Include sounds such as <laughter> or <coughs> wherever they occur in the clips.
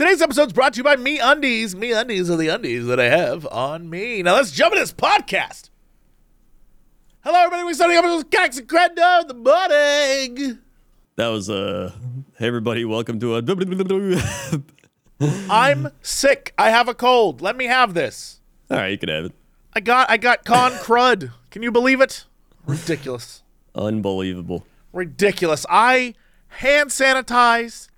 Today's episode is brought to you by MeUndies. Me Undies are the undies that I have on me. Now let's jump into this podcast. Hello, everybody. We're starting up with Cox and Crendor the morning. That was uh hey everybody, welcome to a <laughs> I'm sick. I have a cold. Let me have this. Alright, you can have it. I got I got con <laughs> crud. Can you believe it? Ridiculous. Unbelievable. Ridiculous. I hand sanitized.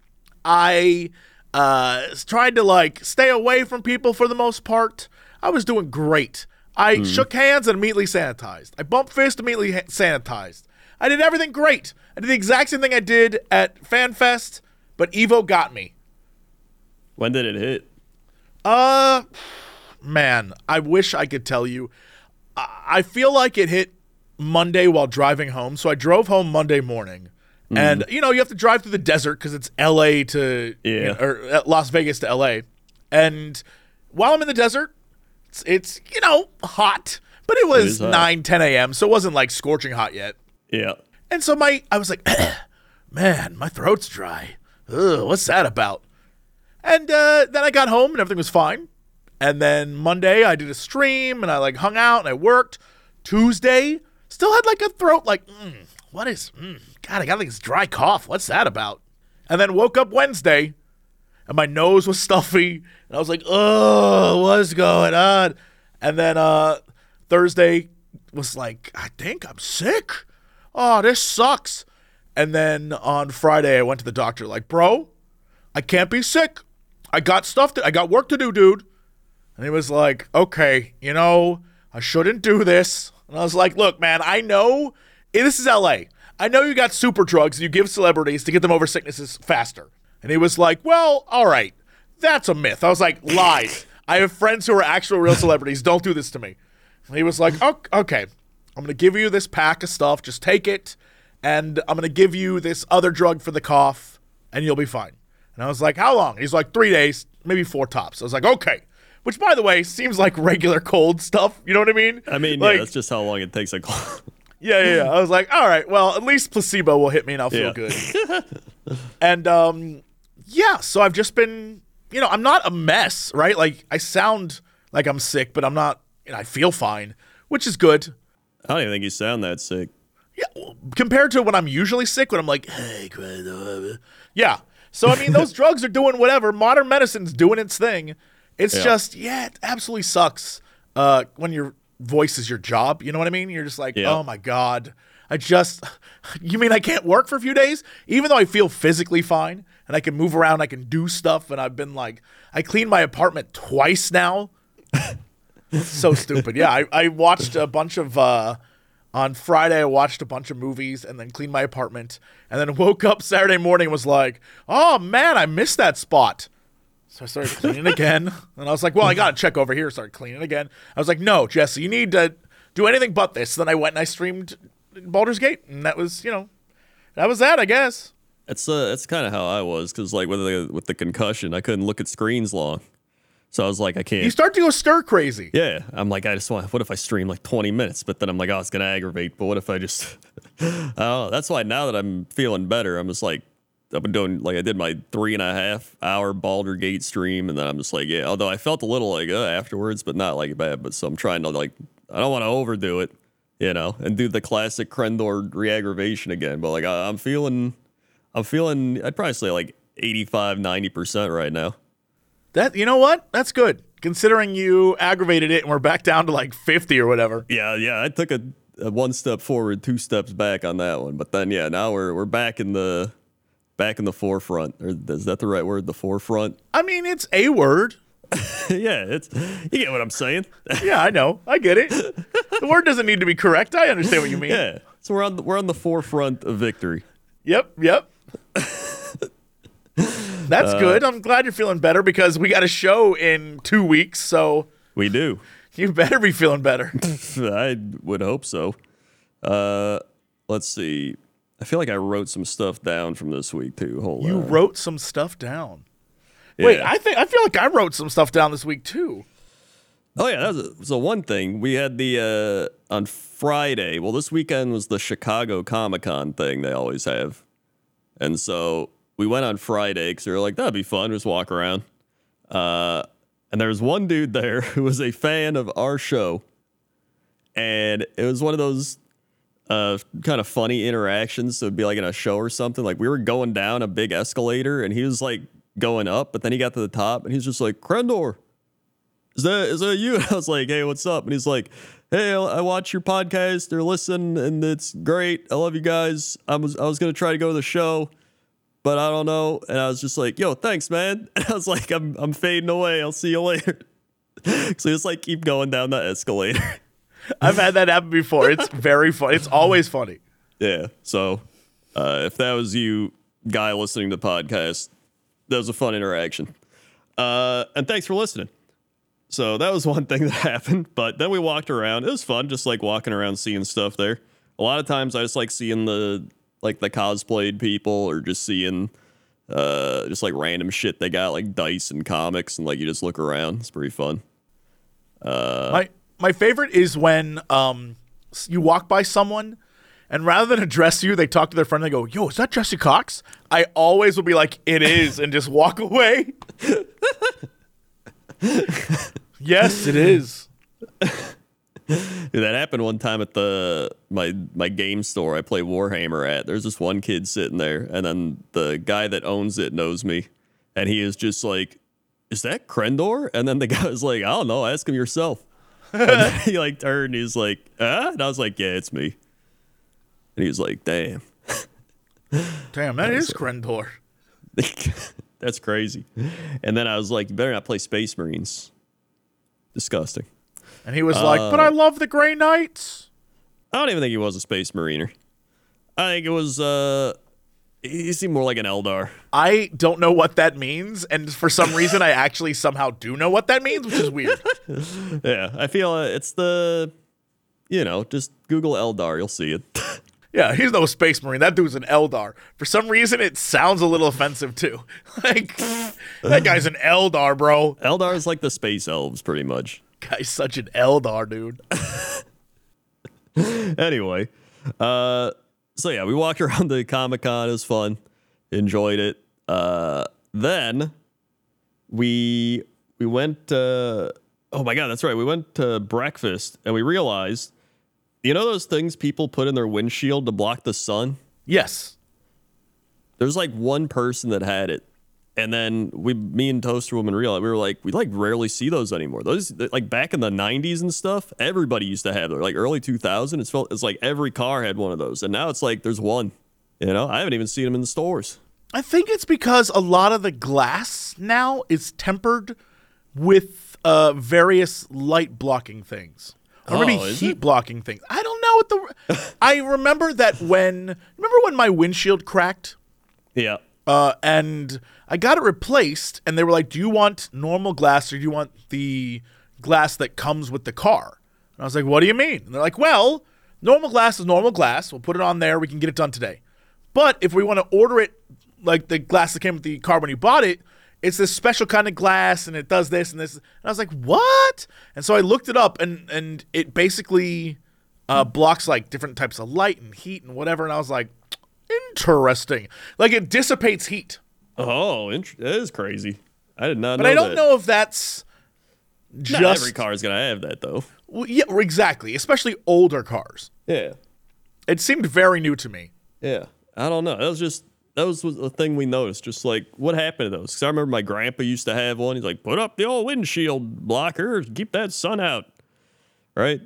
I uh tried to like stay away from people for the most part. I was doing great. I shook hands and immediately sanitized. I bumped fist immediately ha- sanitized. I did everything great. I did the exact same thing I did at FanFest, but Evo got me. When did it hit? Uh, man, I wish I could tell you. I I feel like it hit Monday while driving home. So I drove home Monday morning, and you know you have to drive through the desert because it's L.A. to you Yeah. know, or uh, Las Vegas to L.A. And while I'm in the desert, it's, it's you know hot, but it was hot. 9, 10 a.m. So it wasn't like scorching hot yet. Yeah. And so my I was like, <clears throat> man, my throat's dry. Ugh, what's that about? And uh, then I got home and everything was fine. And then Monday I did a stream and I like hung out and I worked. Tuesday still had like a throat like, mm, what is? Mm, God, I got like this dry cough. What's that about? And then woke up Wednesday and my nose was <laughs> stuffy and I was like, oh, what's going on? And then uh, Thursday was like, I think I'm sick. Oh, this sucks. And then on Friday, I went to the doctor, like, bro, I can't be sick. I got stuff to, I got work to do, dude. And he was like, okay, you know, I shouldn't do this. And I was like, look, man, I know this is LA. I know you got super drugs you give celebrities to get them over sicknesses faster. And he was like, well, all right, that's a myth. I was like, lies. I have friends who are actual real celebrities. <laughs> Don't do this to me. And he was like, okay, I'm going to give you this pack of stuff. Just take it. And I'm going to give you this other drug for the cough, and you'll be fine. And I was like, how long? He's like, three days, maybe four tops. I was like, okay. Which, by the way, seems like regular cold stuff. You know what I mean? I mean, like, yeah, that's just how long it takes a call. Yeah, yeah, yeah. I was like, all right, well, at least placebo will hit me and I'll feel good. <laughs> and um, yeah, so I've just been, you know, I'm not a mess, right? Like I sound like I'm sick, but I'm not. You know, I feel fine, which is good. I don't even think you sound that sick. Yeah, well, compared to when I'm usually sick, when I'm like, hey, yeah. So I mean, those <laughs> drugs are doing whatever. Modern medicine's doing its thing. It's Yeah. just, yeah, it absolutely sucks uh, when your voice is your job. You know what I mean? You're just like, Yeah. oh my god, I just, <laughs> you mean I can't work for a few days, even though I feel physically fine and I can move around, I can do stuff, and I've been like, I cleaned my apartment twice now. <laughs> so stupid. Yeah, I, I watched a bunch of uh on Friday I watched a bunch of movies and then cleaned my apartment and then <laughs> woke up Saturday morning and was like, "Oh man, I missed that spot." So I started cleaning again, <laughs> and I was like, "Well, I gotta check over here." Started cleaning again. I was like, "No, Jesse, you need to do anything but this." Then I went and I streamed Baldur's Gate, and that was, you know, that was that, I guess. That's uh, that's kind of how I was, because like with the with the concussion, I couldn't look at screens long, so I was like, I can't. You start to go stir crazy. Yeah, I'm like, I just want. What if I stream like 20 minutes? But then I'm like, oh, it's gonna aggravate. But what if I just? <laughs> oh. That's why now that I'm feeling better, I'm just like, I've been doing like I did my three and a half hour Baldur Gate stream, and then I'm just like, yeah. Although I felt a little like uh, afterwards, but not like bad. But so I'm trying to like, I don't want to overdo it, you know, and do the classic Crendor re-aggravation again. But like, I, I'm feeling, I'm feeling. I'd probably say like 85, 90 percent right now. That you know what? That's good. Considering you aggravated it and we're back down to like 50 or whatever. Yeah, yeah. I took a, a one step forward, two steps back on that one. But then, yeah, now we're we're back in the back in the forefront. Or is that the right word? The forefront? I mean, it's a word. <laughs> yeah, it's you get what I'm saying. <laughs> Yeah, I know. I get it. the word doesn't need to be correct. I understand what you mean. yeah. So we're on the, we're on the forefront of victory. Yep, yep. That's good. I'm glad you're feeling better because we got a show in two weeks, so We do. you better be feeling better. <laughs> I would hope so. Uh, let's see. I feel like I wrote some stuff down from this week too. Hold You on. wrote some stuff down. Wait, I think I feel like I wrote some stuff down this week too. Oh yeah, that was a, so one thing. We had the uh on Friday. Well, this weekend was the Chicago Comic Con thing they always have, and so we went on Friday because we were like, that'd be fun, just walk around. Uh, and there was one dude there <laughs> who was a fan of our show. And it was one of those uh, kind of funny interactions. So it'd be like in a show or something. Like we were going down a big escalator and he was like going up, but then he got to the top and he's just like, Crendor, is that is that you? <laughs> And I was like, hey, what's up? And he's like, hey, I watch your podcast or listen, and it's great. I love you guys. I was I was gonna try to go to the show, but I don't know. And I was just like, yo, thanks, man. <laughs> And I was like, I'm I'm fading away. I'll see you later. <laughs> so just like keep going down that escalator. I've had that happen before. It's very fun. It's always funny. yeah. So uh, if that was you, guy listening to the podcast, that was a fun interaction. Uh, and thanks for listening. So that was one thing <laughs> that happened. But then we walked around. It was fun, just like walking around seeing stuff there. A lot of times I just like seeing the like the cosplayed people or just seeing uh just like random shit they got like dice and comics and like you just look around. It's pretty fun. my my favorite is when um you walk by someone and rather than <laughs> address you, they talk to their friend. and They go, "Yo, is that Jesse Cox?" I always will be like, "It is," and just walk <laughs> away. yes, it is. Dude, <laughs> that happened one time at the my my game store I play Warhammer at. There's this one kid sitting there, and then the guy that owns it knows me, and he is just like, "Is that Crendor?" And then the guy was like, "I don't know. Ask him yourself." And <laughs> he like turned, and he's like, "Ah," and I was like, "Yeah, it's me." And he was like, "Damn, <laughs> Damn, that is Crendor. <laughs> that's crazy." And then I was like, "You better not play Space Marines." Disgusting. And he was like, "But I love the Grey Knights." I don't even think he was a Space Mariner. I think it was. uh He seemed more like an Eldar. I don't know what that means, and for some reason, I actually somehow do know what that means, which is weird. <laughs> Yeah, I feel uh, it's the, you know, just Google Eldar, you'll see it. <laughs> Yeah, he's no space marine. That dude's an Eldar. For some reason, it sounds a little offensive too. <laughs> Like that guy's an Eldar, bro. Eldar is like the space elves, pretty much. Guy's such an Eldar, dude. Anyway, uh, so yeah, we walked <laughs> around the Comic Con. It was fun, enjoyed it. Uh, then we we went. Uh, oh my god, that's right. We went to breakfast, and we realized, you know, those things people put in their windshield to block the sun. Yes. there's like one person that had it and then we me and toaster woman realized we were like we like rarely see those anymore those like back in the 90s and stuff everybody used to have them like early 2000 it's felt it's like every car had one of those and now it's like there's one you know i haven't even seen them in the stores I think it's because a lot of the glass now is tempered with uh, various light blocking things. Or maybe Oh, is heat it? blocking things. I don't know what the. <laughs> I remember that when. Remember when my windshield cracked? yeah uh, and I got it replaced, and they were like, "Do you want normal glass or do you want the glass that comes with the car?" And I was like, "What do you mean?" And they're like, "Well, normal glass is normal glass. We'll put it on there. We can get it done today. But if we want to order it like the glass that came with the car when you bought it." It's this special kind of glass, and it does this and this. And I was like, "What?" And so I looked it up, and and it basically uh, blocks like different types of light and heat and whatever. And I was like, interesting. Like it dissipates heat. oh int- that is crazy i did not know. But I don't that. know if that's Not just every car is gonna have that though Well, yeah, exactly. Especially older cars. yeah It seemed very new to me. Yeah, I don't know. That was just that was a thing we noticed. Just like what happened to those? Because I remember my grandpa used to have one. He's like, put up the old windshield blocker, keep that sun out. Right?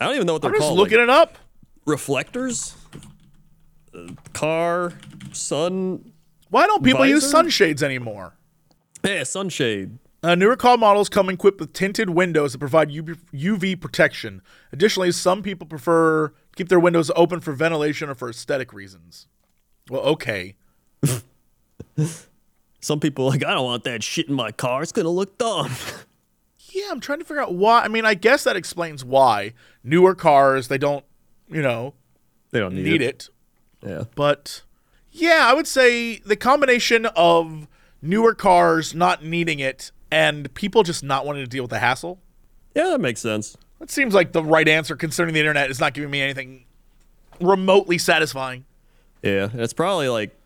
I don't even know what they're I'm just called. looking like, it up. reflectors, car, sun. Why don't people use sunshades anymore? Yeah, sunshade. Uh, newer car models come equipped with tinted windows that provide UV, protection. Additionally, some people prefer keep their windows open for ventilation or for aesthetic reasons. Well, okay. <laughs> Some people are like, I don't want that shit in my car. It's gonna look dumb. <laughs> Yeah, I'm trying to figure out why. I mean, I guess that explains why newer cars they don't, you know, they don't need, need it. Yeah. But yeah, I would say the combination of newer cars not needing it and people just not wanting to deal with the hassle. Yeah, that makes sense. That seems like the right answer concerning the internet is not giving me anything remotely satisfying. Yeah, it's probably like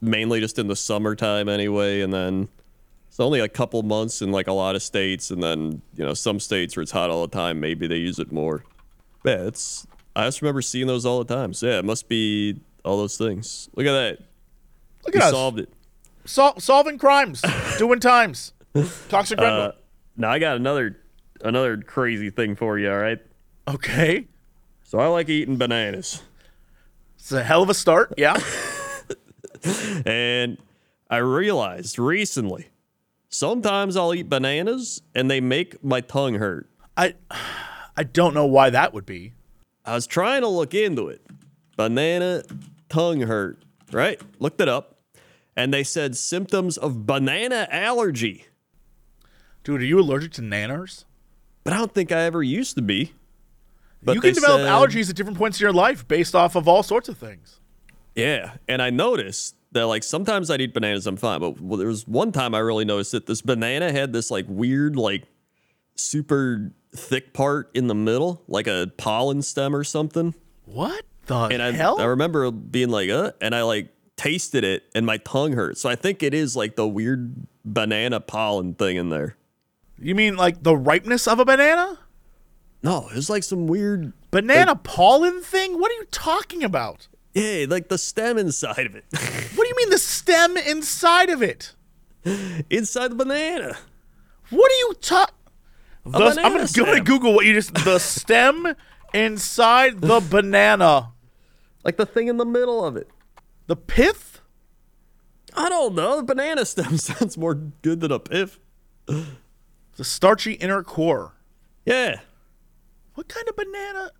mainly just in the summertime anyway, and then it's only a couple months in like a lot of states, and then you know some states where it's hot all the time, maybe they use it more. Yeah, it's I just remember seeing those all the time. So yeah, it must be all those things. Look at that. Look We at us solved it. Sol- solving crimes, <laughs> doing times. Toxic Uh, Grenville. now I got another another crazy thing for you. All right. okay, So I like eating bananas, it's a hell of a start. Yeah. <laughs> and I realized recently sometimes I'll eat bananas and they make my tongue hurt. I I don't know why that would be. I was trying to look into it. Banana tongue hurt, right? Looked it up. And they said symptoms of banana allergy. Dude, are you allergic to nanners? But I don't think I ever used to be. But you can develop said- allergies at different points in your life based off of all sorts of things. Yeah. And I noticed that like sometimes I'd eat bananas, I'm fine. But well, there was one time I really noticed that this banana had this like weird, like super thick part in the middle, like a pollen stem or something. What the And I, hell? I remember being like, uh, and I like tasted it and my tongue hurt. So I think it is like the weird banana pollen thing in there. you mean like the ripeness of a banana? No, it was like some weird, Banana pollen thing? What are you talking about? yeah, like the stem inside of it. <laughs> What do you mean the stem inside of it? inside the banana. What are you talking? I'm gonna. Google what you just the <laughs> stem inside the banana. Like the thing in the middle of it. The pith? I don't know. The banana stem <laughs> sounds more good than a pith. The starchy inner core. Yeah. What kind of banana?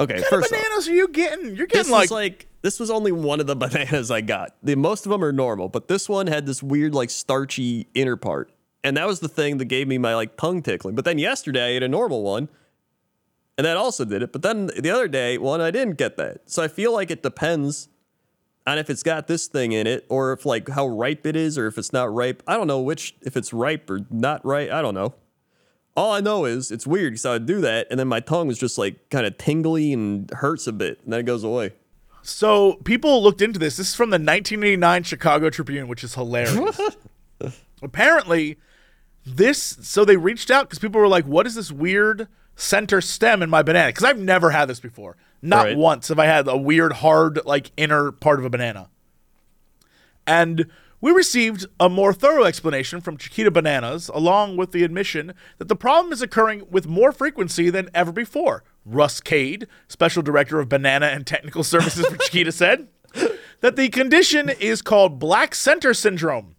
Okay, What kind first of off, bananas are you getting? You're getting like, like this was only one of the <laughs> bananas I got. The most of them are normal, but this one had this weird like starchy inner part. And that was the thing that gave me my like tongue tickling. But then yesterday I ate a normal one. And that also did it. But then the other day, one I didn't get that. So I feel like it depends on if it's got this thing in it or if like how ripe it is or if it's not ripe. I don't know which if it's ripe or not ripe. I don't know. All I know is it's weird because I would do that and then my tongue was just like kind of tingly and hurts a bit and then it goes away. so people looked into this. This is from the 1989 Chicago Tribune, which is hilarious. <laughs> Apparently, this so they reached out because people were like, "What is this weird center stem in my banana?" Because I've never had this before. Not Right. once have I had a weird, hard, like inner part of a banana. And we received a more thorough explanation from Chiquita Bananas, along with the admission that the problem is occurring with more frequency than ever before. Russ Cade, Special Director of Banana and Technical Services for <laughs> Chiquita, said that the condition is called Black Center Syndrome.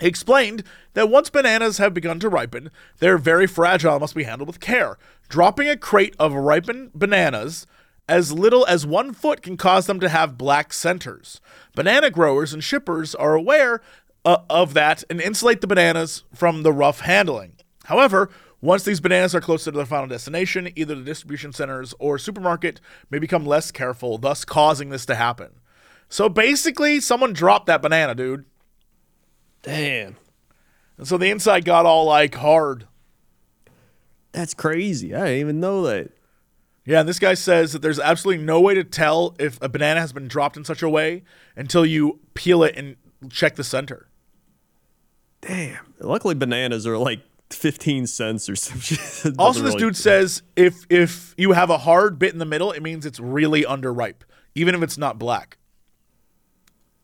He explained that once bananas have begun to ripen, they're very fragile and must be handled with care. Dropping a crate of ripened bananas as little as one foot can cause them to have black centers. Banana growers and shippers are aware uh, of that and insulate the bananas from the rough handling. However, once these bananas are closer to their final destination, either the distribution centers or supermarket may become less careful, thus causing this to happen. So basically, someone dropped that banana, dude. Damn. And so the inside got all like hard. That's crazy. I didn't even know that. Yeah, and this guy says that there's absolutely no way to tell if a banana has been dropped in such a way until you peel it and check the center. Damn. Luckily, bananas are like 15 cents or some <laughs> shit. Also, this really- dude says if if you have a hard bit in the middle, it means it's really underripe, even if it's not black.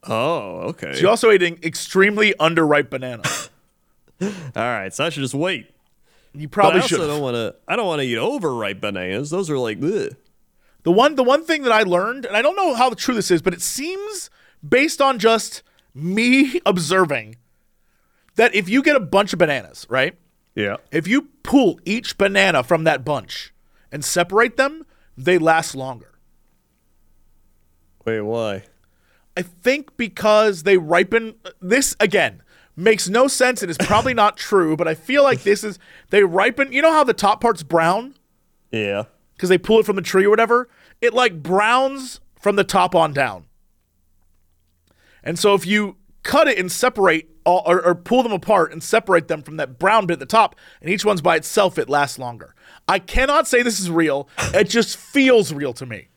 Oh, okay. You also ate an extremely underripe banana. <laughs> All right, so I should just wait. You probably also should. don't want to. I don't want to eat overripe bananas. Those are like, ugh. The one the one thing that I learned, and I don't know how true this is, but it seems based on just me <laughs> observing that if you get a bunch of bananas, right? Yeah. If you pull each banana from that bunch and separate them, they last longer. Wait, why? I think because they ripen. This again makes no sense and is probably not true, but I feel like this is they ripen. You know how the top part's brown Yeah. because they pull it from the tree or whatever. It like browns from the top on down. And so if you cut it and separate all, or, or pull them apart and separate them from that brown bit at the top, and each one's by itself, it lasts longer. I cannot say this is real. It just feels real to me.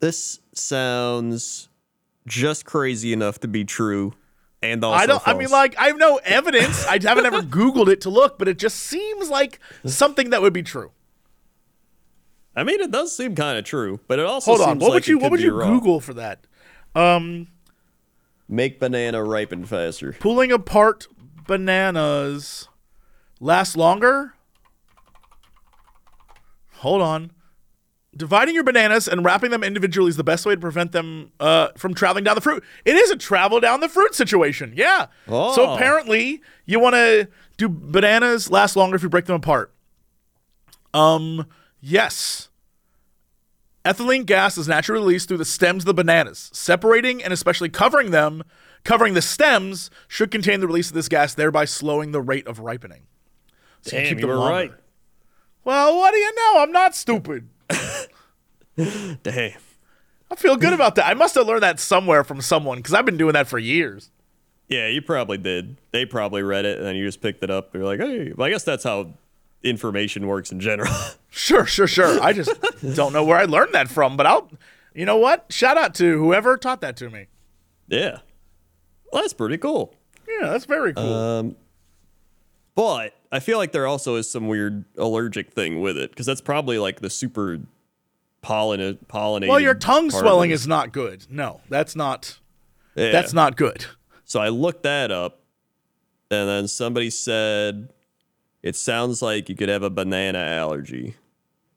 This sounds just crazy enough to be true, and also I don't. I mean, like I have no evidence. I haven't ever Googled it to look, but it just seems like something that would be true. I mean, it does seem kind of true, but it also Hold on. What like would you What would you wrong. Google for that? Um, Make banana ripen faster. pulling apart bananas last longer. Hold on. Dividing your bananas and wrapping them individually is the best way to prevent them uh, from traveling down the fruit. It is a travel down the fruit situation. Yeah. So Oh. apparently, you want to do bananas last longer if you break them apart. Um, yes. Ethylene gas is naturally released through the stems of the bananas. Separating and especially covering them, covering the stems, should contain the release of this gas, thereby slowing the rate of ripening. So Damn, keep you them were longer. right. Well, what do you know? I'm not stupid. <laughs> Damn. I feel good about that. I must have learned that somewhere from someone because I've been doing that for years. Yeah, you probably did. They probably read it, and then you just picked it up. You're like, hey. Well, I guess that's how information works in general. <laughs> Sure, sure, sure. I just don't know where I learned that from, but I'll, you know what? Shout out to whoever taught that to me. yeah. Well, that's pretty cool. Yeah, that's very cool. Um, but I feel like there also is some weird allergic thing with it because that's probably like the super pollen pollinated. well, your tongue swelling is not good. No, that's not. Yeah. That's not good. So I looked that up, and then somebody said it sounds like you could have a banana allergy.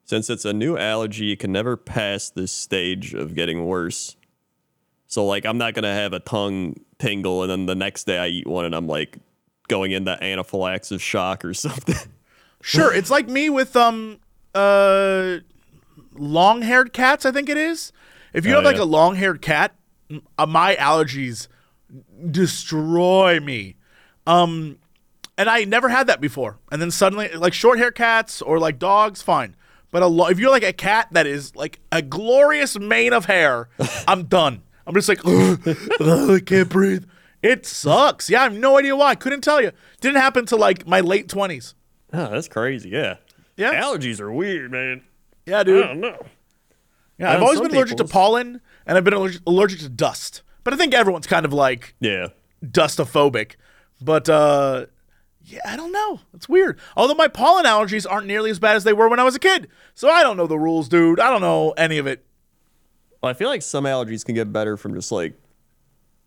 Since it's a new allergy, it can never pass this stage of getting worse. So, like, I'm not gonna have a tongue tingle, and then the next day I eat one, and I'm like going into anaphylaxis shock or <laughs> something. Sure, it's like me with um uh long-haired cats, I think it is. If you Oh, have like yeah. a long-haired cat, uh, my allergies destroy me. Um and I never had that before. And then suddenly like short-hair cats or like dogs fine. But a lo- if you're like a cat that is like a glorious mane of hair, <laughs> I'm done. I'm just like <laughs> I can't breathe. It sucks. Yeah, I have no idea why. Couldn't tell you. Didn't happen to like my late 20s. oh, that's crazy. Yeah. Yeah. Allergies are weird, man. Yeah, dude. I don't know. Yeah, I've always been allergic to pollen, and I've been allergic, allergic to dust. But I think everyone's kind of like Yeah. dustophobic. But uh, yeah, I don't know. It's weird. Although my pollen allergies aren't nearly as bad as they were when I was a kid, so I don't know the rules, dude. I don't know any of it. Well, I feel like some allergies can get better from just like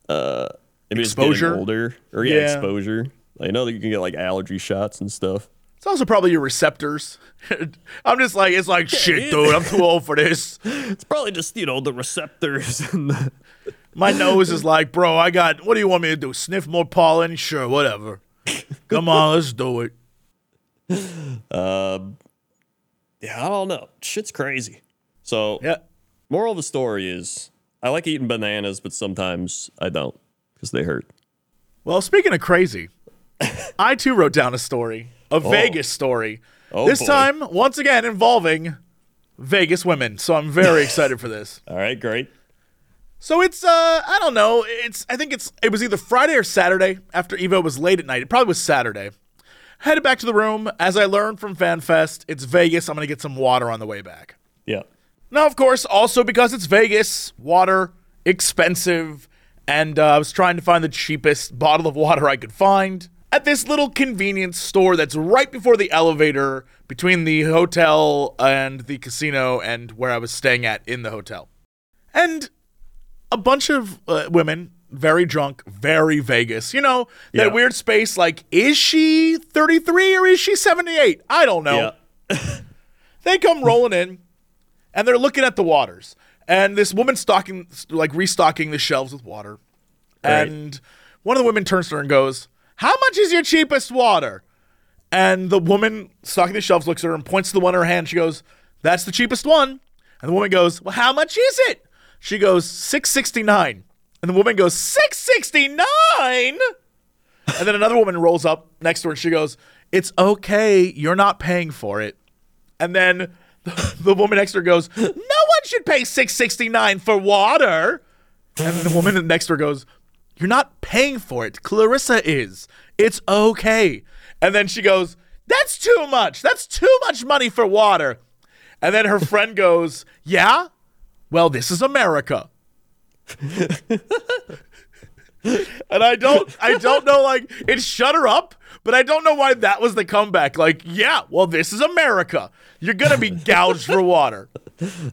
uh maybe Exposure? older or yeah, Yeah. exposure. I know that you can get like allergy shots and stuff. It's also probably your receptors. <laughs> I'm just like, it's like shit, dude. I'm too old for this. <laughs> It's probably just you know the receptors. and the- <laughs> My nose is like, bro. I got. What do you want me to do? Sniff more pollen? Sure, whatever. Come on, let's do it. Um, yeah, I don't know. Shit's crazy. So Yeah. moral of the story is I like eating bananas, but sometimes I don't because they hurt. Well, speaking of crazy, I too wrote down a story, a Vegas story. Oh, this boy. time, once again, involving Vegas women. So I'm very <laughs> excited for this. All right, great. So it's uh I don't know, it's I think it's it was either Friday or Saturday after Evo was late at night. It probably was Saturday. Headed back to the room. As I learned from FanFest, it's Vegas. I'm gonna get some water on the way back. Yeah. Now, of course, also because it's Vegas, water expensive, and uh, I was trying to find the cheapest bottle of water I could find at this little convenience store that's right before the elevator between the hotel and the casino and where I was staying at in the hotel. And a bunch of uh, women, very drunk, very Vegas. You know, that Yeah. weird space like, is she 33 or is she 78? I don't know. Yeah. <laughs> They come rolling in and they're looking at the waters. And this woman stocking like restocking the shelves with water. Right. And one of the women turns to her and goes, How much is your cheapest water? And the woman stocking the shelves looks at her and points to the one in her hand. She goes, That's the cheapest one. And the woman goes, Well, how much is it? She goes, Six sixty nine. And the woman goes, Six sixty nine? And then another woman rolls up next to her and she goes, It's okay. You're not paying for it. And then the, woman next to her goes, No one should pay six sixty nine for water. And the woman next to her goes, You're not paying for it. Clarissa is. It's okay. And then she goes, That's too much. That's too much money for water. And then her friend goes, Yeah? Well, this is America. and I don't I don't know like it shut her up, but I don't know why that was the comeback. Like, yeah, well, this is America. You're gonna be gouged for water. <laughs>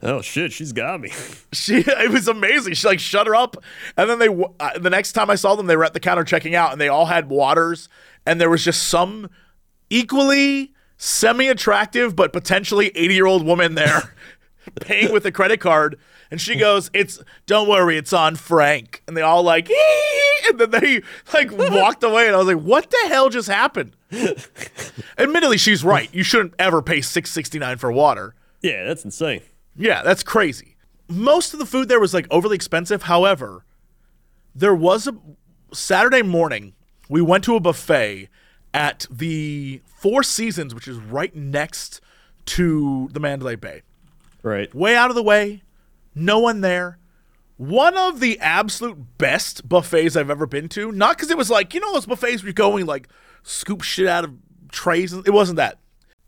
Oh shit, she's got me. She it was amazing. She like shut her up, and then they uh, the next time I saw them, they were at the counter checking out, and they all had waters, and there was just some equally semi-attractive but potentially 80 year old woman there <laughs> paying with a credit card and she goes it's don't worry it's on frank and they all like Ee! and then they like <laughs> walked away and i was like what the hell just happened admittedly she's right you shouldn't ever pay 669 for water Yeah, that's insane. yeah, that's crazy. Most of the food there was like overly expensive. However, there was a Saturday morning, we went to a buffet at the Four Seasons, which is right next to the Mandalay Bay. Right. Way out of the way, no one there. One of the absolute best buffets I've ever been to. Not because it was like, you know, those buffets where you're going like scoop shit out of trays. It wasn't that.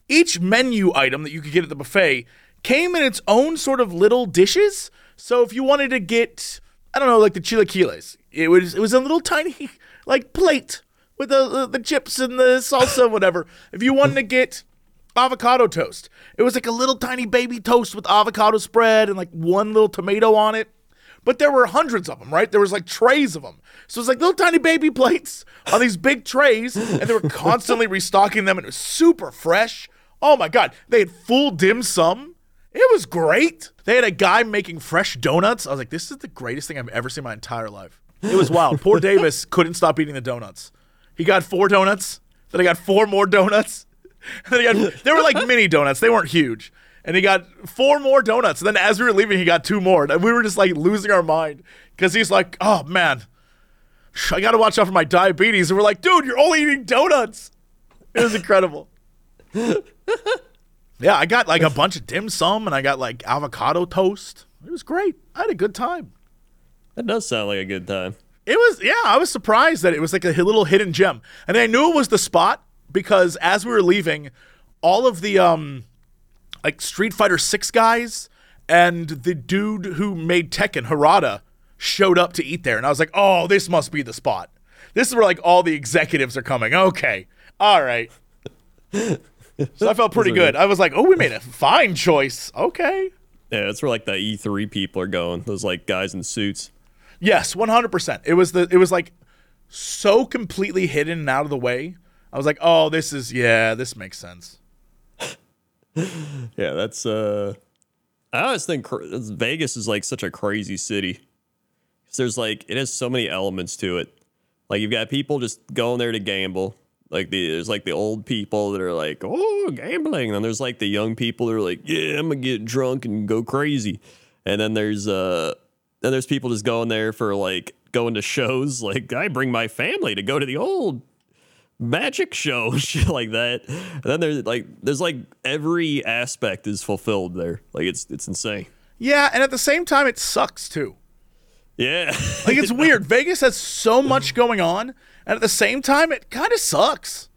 Each menu item that you could get at the buffet came in its own sort of little dishes. So if you wanted to get, I don't know, like the chilaquiles, it was it was a little tiny <laughs> like plate with the the, chips and the salsa, whatever. If you wanted to get avocado toast, it was like a little tiny baby toast with avocado spread and like one little tomato on it. But there were hundreds of them, right? There was like trays of them. So it was like little tiny baby plates on these big trays, and they were constantly restocking them, and it was super fresh. Oh my god, they had full dim sum. It was great. They had a guy making fresh donuts. I was like, this is the greatest thing I've ever seen in my entire life. It was wild. Poor <laughs> Davis couldn't stop eating the donuts. He got four donuts. Then I got four more donuts. <laughs> And then he got, they were like mini donuts. They weren't huge. And he got four more donuts. And then as we were leaving, he got two more. And we were just like losing our mind because he's like, oh man, I got to watch out for my diabetes. And we're like, dude, you're only eating donuts. It was incredible. <laughs> yeah, I got like a bunch of dim sum and I got like avocado toast. It was great. I had a good time. That does sound like a good time. It was, yeah, I was surprised that it was like a little hidden gem. And I knew it was the spot because as we were leaving, all of the, um, like Street Fighter 6 guys and the dude who made Tekken, Harada, showed up to eat there. And I was like, oh, this must be the spot. This is where like all the executives are coming. Okay. All right. So I felt pretty good. I was like, oh, we made a fine choice. Okay. Yeah, that's where like the E3 people are going. Those like guys in suits. Yes, one hundred percent. It was the it was like so completely hidden and out of the way. I was like, oh, this is yeah, this makes sense. <laughs> Yeah, that's uh I always think Vegas is like such a crazy city. 'Cause there's like it has so many elements to it. Like you've got people just going there to gamble. Like the there's like the old people that are like, "Oh, gambling." And then there's like the young people that are like, "Yeah, I'm to get drunk and go crazy." And then there's uh then there's people just going there for like going to shows. <laughs> Like I bring my family to go to the old magic show, <laughs> shit like that. And then there's like there's like every aspect is fulfilled there. Like it's it's insane. Yeah, and at the same time, it sucks too. Yeah. Like it's <laughs> weird. Vegas has so much going on, and at the same time, it kind of sucks.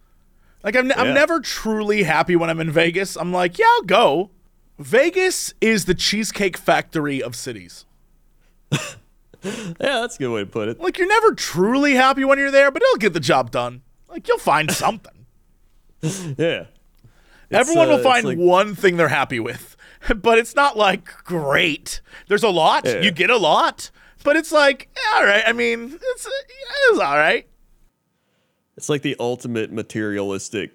Like I'm, I'm never truly happy when I'm in Vegas. I'm like, yeah, I'll go. Vegas is the cheesecake factory of cities. <laughs> yeah, that's a good way to put it. Like you're never truly happy when you're there, but it'll get the job done. Like you'll find something. <laughs> Yeah. It's, Everyone uh, will find like- one thing they're happy with, <laughs> but it's not like great. There's a lot. Yeah. You get a lot, but it's like all right. I mean, it's it's all right. It's like the ultimate materialistic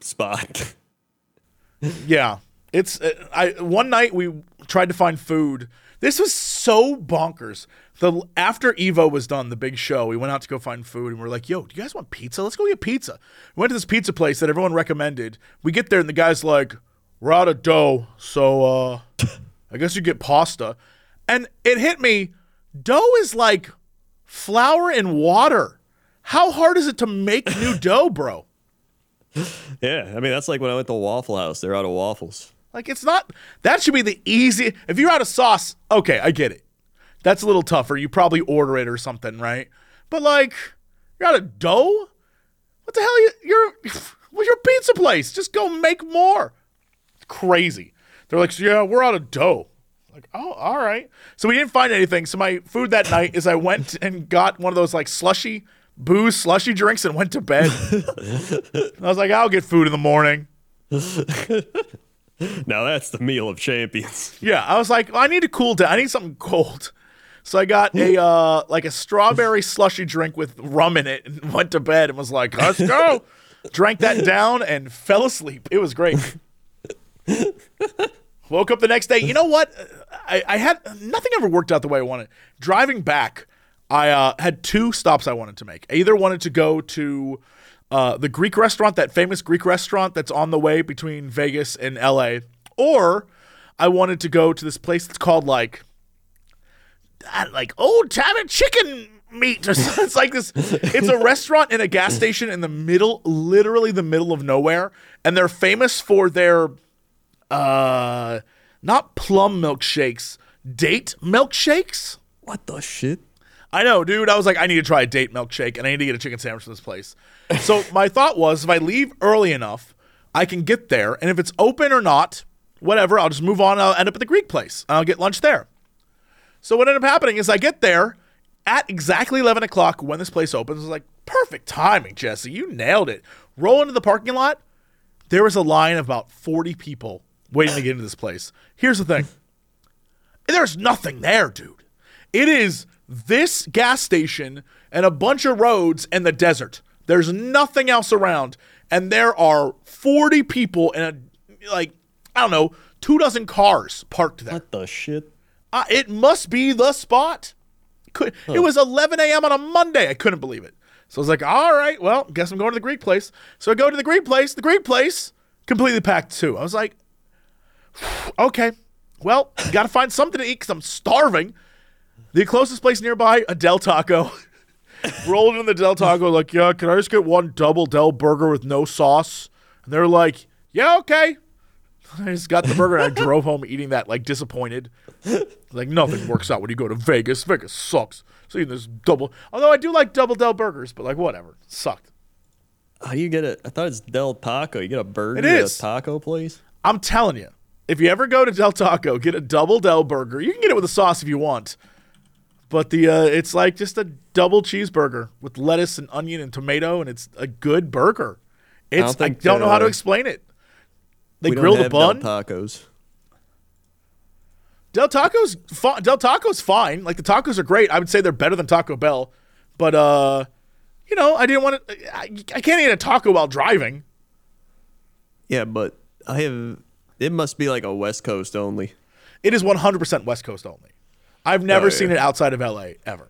spot. <laughs> Yeah, it's. Uh, I one night we tried to find food. This was so bonkers. The after Evo was done, the big show, we went out to go find food, and we're like, "Yo, do you guys want pizza? Let's go get pizza." We went to this pizza place that everyone recommended. We get there, and the guy's like, "We're out of dough, so uh, I guess you get pasta." And it hit me. Dough is like flour and water. How hard is it to make new dough, bro? <laughs> yeah. I mean, that's like when I went to Waffle House. They're out of waffles. Like it's not that should be the easy. If you're out of sauce, okay, I get it. That's a little tougher. You probably order it or something, right? But like you're out of dough. What the hell? You, you're <laughs> well, you're a pizza place. Just go make more. Crazy. They're like, yeah, we're out of dough. Like, oh, all right. So we didn't find anything. So my food that night is I went and got one of those like slushy booze slushy drinks and went to bed. <laughs> I was like, I'll get food in the morning. <laughs> Now that's the meal of champions. <laughs> Yeah, I was like, I need to cool down. I need something cold. So I got a uh, like a strawberry slushy drink with rum in it and <laughs> went to bed and was like, let's go. <laughs> Drank that down and fell asleep. It was great. Woke up the next day. You know what? I, I had nothing ever worked out the way I wanted. Driving back, I uh, had two stops I wanted to make. I either wanted to go to uh, the Greek restaurant, that famous Greek restaurant that's on the way between Vegas and LA, or I wanted to go to this place that's called like like old time chicken meat. <laughs> It's like this. It's a restaurant in a gas station in the middle, literally the middle of nowhere, and they're famous for their uh not plum milkshakes, date milkshakes. What the shit? I know, dude. I was like, I need to try a date milkshake and I need to get a chicken sandwich from this place. So <laughs> my thought was if I leave early enough, I can get there. And if it's open or not, whatever, I'll just move on. I'll end up at the Greek place and I'll get lunch there. So what ended up happening is I get there at exactly 11 o'clock when this place opens. I was like, perfect timing, Jesse. You nailed it. Roll into the parking lot. There was a line of about 40 people waiting to get into this place. Here's the thing. There's nothing there, dude. It is this gas station and a bunch of roads and the desert. There's nothing else around. And there are 40 people and a, like, I don't know, two dozen cars parked there. What the shit? Uh, it must be the spot. Could, It was 11 a.m. on a Monday. I couldn't believe it. So I was like, all right, well, guess I'm going to the Greek place. So I go to the Greek place. The Greek place completely packed too. I was like, <sighs> okay, well, got to find something to eat because I'm starving. The closest place nearby, a Del Taco. <laughs> Rolled in the Del Taco, like, yeah, can I just get one double Del burger with no sauce? And they're like, yeah, okay. <laughs> I just got the burger and I <laughs> drove home eating that, like disappointed. Like nothing works out when you go to Vegas. Vegas sucks. So eating this double, although I do like double Del burgers, but like whatever, sucked. How do you get it? I thought it's Del Taco. You get a burger It at a taco place? I'm telling you, if you ever go to Del Taco, get a double Del burger. You can get it with a sauce if you want, but the uh, it's like just a double cheeseburger with lettuce and onion and tomato, and it's a good burger. It's I don't, think, I don't know how to explain it. They grill the bun. Del tacos. Del Taco's fi- Del Taco's fine. Like the tacos are great. I would say they're better than Taco Bell. But uh, you know, I didn't want to. I, I can't eat a taco while driving. Yeah, but I have. It must be like a West Coast only. It is 100% West Coast only. I've never Oh, seen it outside of LA ever.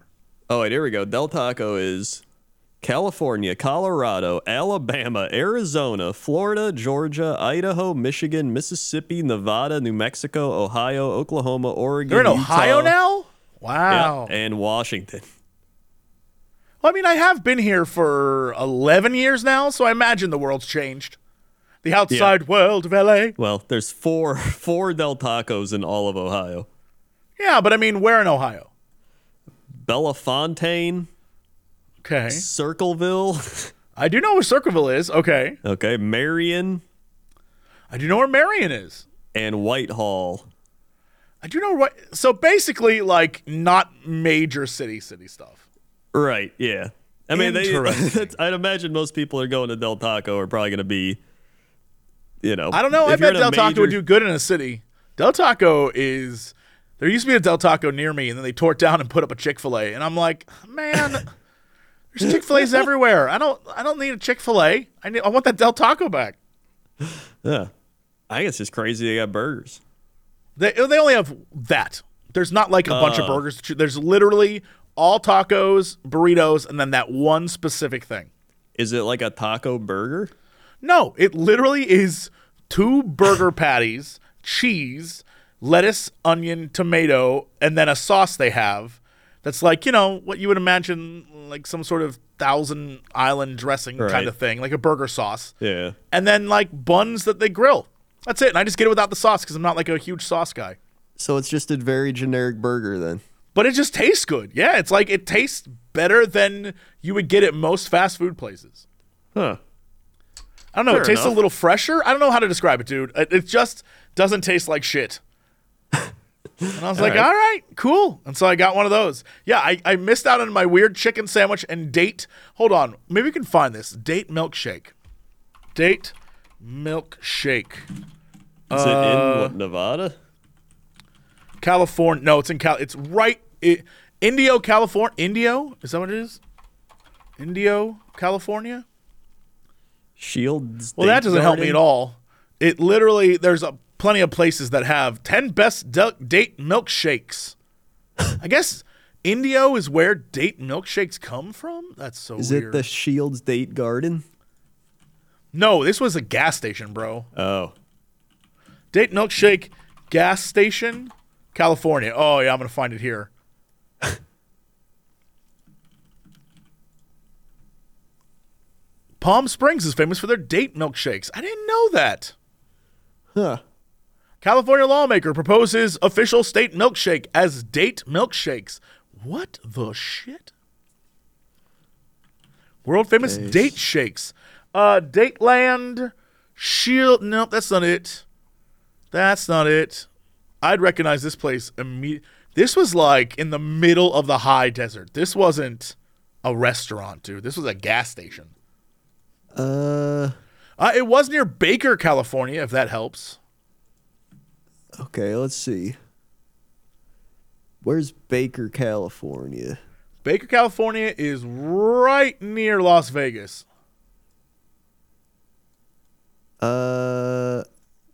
Oh, wait, here we go. Del Taco is California, Colorado, Alabama, Arizona, Florida, Georgia, Idaho, Michigan, Mississippi, Nevada, New Mexico, Ohio, Oklahoma, Oregon. They're in Ohio Utah, now. Yeah, Wow. and Washington. Well, I mean, I have been here for 11 years now, so I imagine the world's changed. The outside world of LA. Well, there's four <laughs> four Del Tacos in all of Ohio. Yeah, but I mean, where in Ohio? Bellefontaine, Okay. Circleville, I do know where Circleville is. Okay. okay, Marion, I do know where Marion is. and Whitehall. I do know what. So basically, like, not major city city stuff. Right, yeah. I mean, they. <laughs> I'd imagine most people are going to Del Taco are probably going to be, you know. I don't know. I bet Del Taco would do good in a city. Del Taco is. There used to be a Del Taco near me, and then they tore it down and put up a Chick Fil A, and I'm like, man, <laughs> there's Chick Fil A's everywhere. I don't. I don't need a Chick Fil A. I need. I want that Del Taco back. Yeah. I guess it's crazy they got burgers. They oh, they only have that. There's not like a bunch of Oh. burgers. There's literally all tacos, burritos, and then that one specific thing. Is it like a taco burger? No, it literally is two burger <laughs> patties, cheese, lettuce, onion, tomato, and then a sauce they have that's like, you know, what you would imagine like some sort of thousand island dressing kind of thing, like a burger sauce. Yeah. And then like buns that they grill. That's it. And I just get it without the sauce because I'm not like a huge sauce guy. So it's just a very generic burger then. But it just tastes good. Yeah, it's like it tastes better than you would get at most fast food places. Huh. I don't know. Fair it tastes a little fresher. I don't know how to describe it, dude. It, it just doesn't taste like shit. And I was like, right. all right, cool. And so I got one of those. Yeah, I, I missed out on my weird chicken sandwich and date. Hold on. Maybe we can find this. Date milkshake. Date milkshake. Is it in Uh, what, Nevada? California. No, it's in Cal. It's right. It, Indio, California. Indio? Is that what it is? Indio, California? Shields. Well, that doesn't help me at all. It literally, there's a, plenty of places that have 10 best de- date milkshakes. I guess Indio is where date milkshakes come from? That's so Is weird. it the Shields Date Garden? no, this was a gas station, bro. Oh, Date milkshake gas station, California. Oh, yeah, I'm going to find it here. <laughs> Palm Springs is famous for their date milkshakes. I didn't know that. huh. California lawmaker proposes official state milkshake as date milkshakes. What the shit? World famous date shakes. Uh, Dateland, Shield. Nope, that's not it. That's not it. I'd recognize this place immediately. This was like in the middle of the high desert. This wasn't a restaurant, dude. This was a gas station. Uh, Uh, it was near Baker, California, if that helps. Okay, let's see. Where's Baker, California? Baker, California is right near Las Vegas. Uh,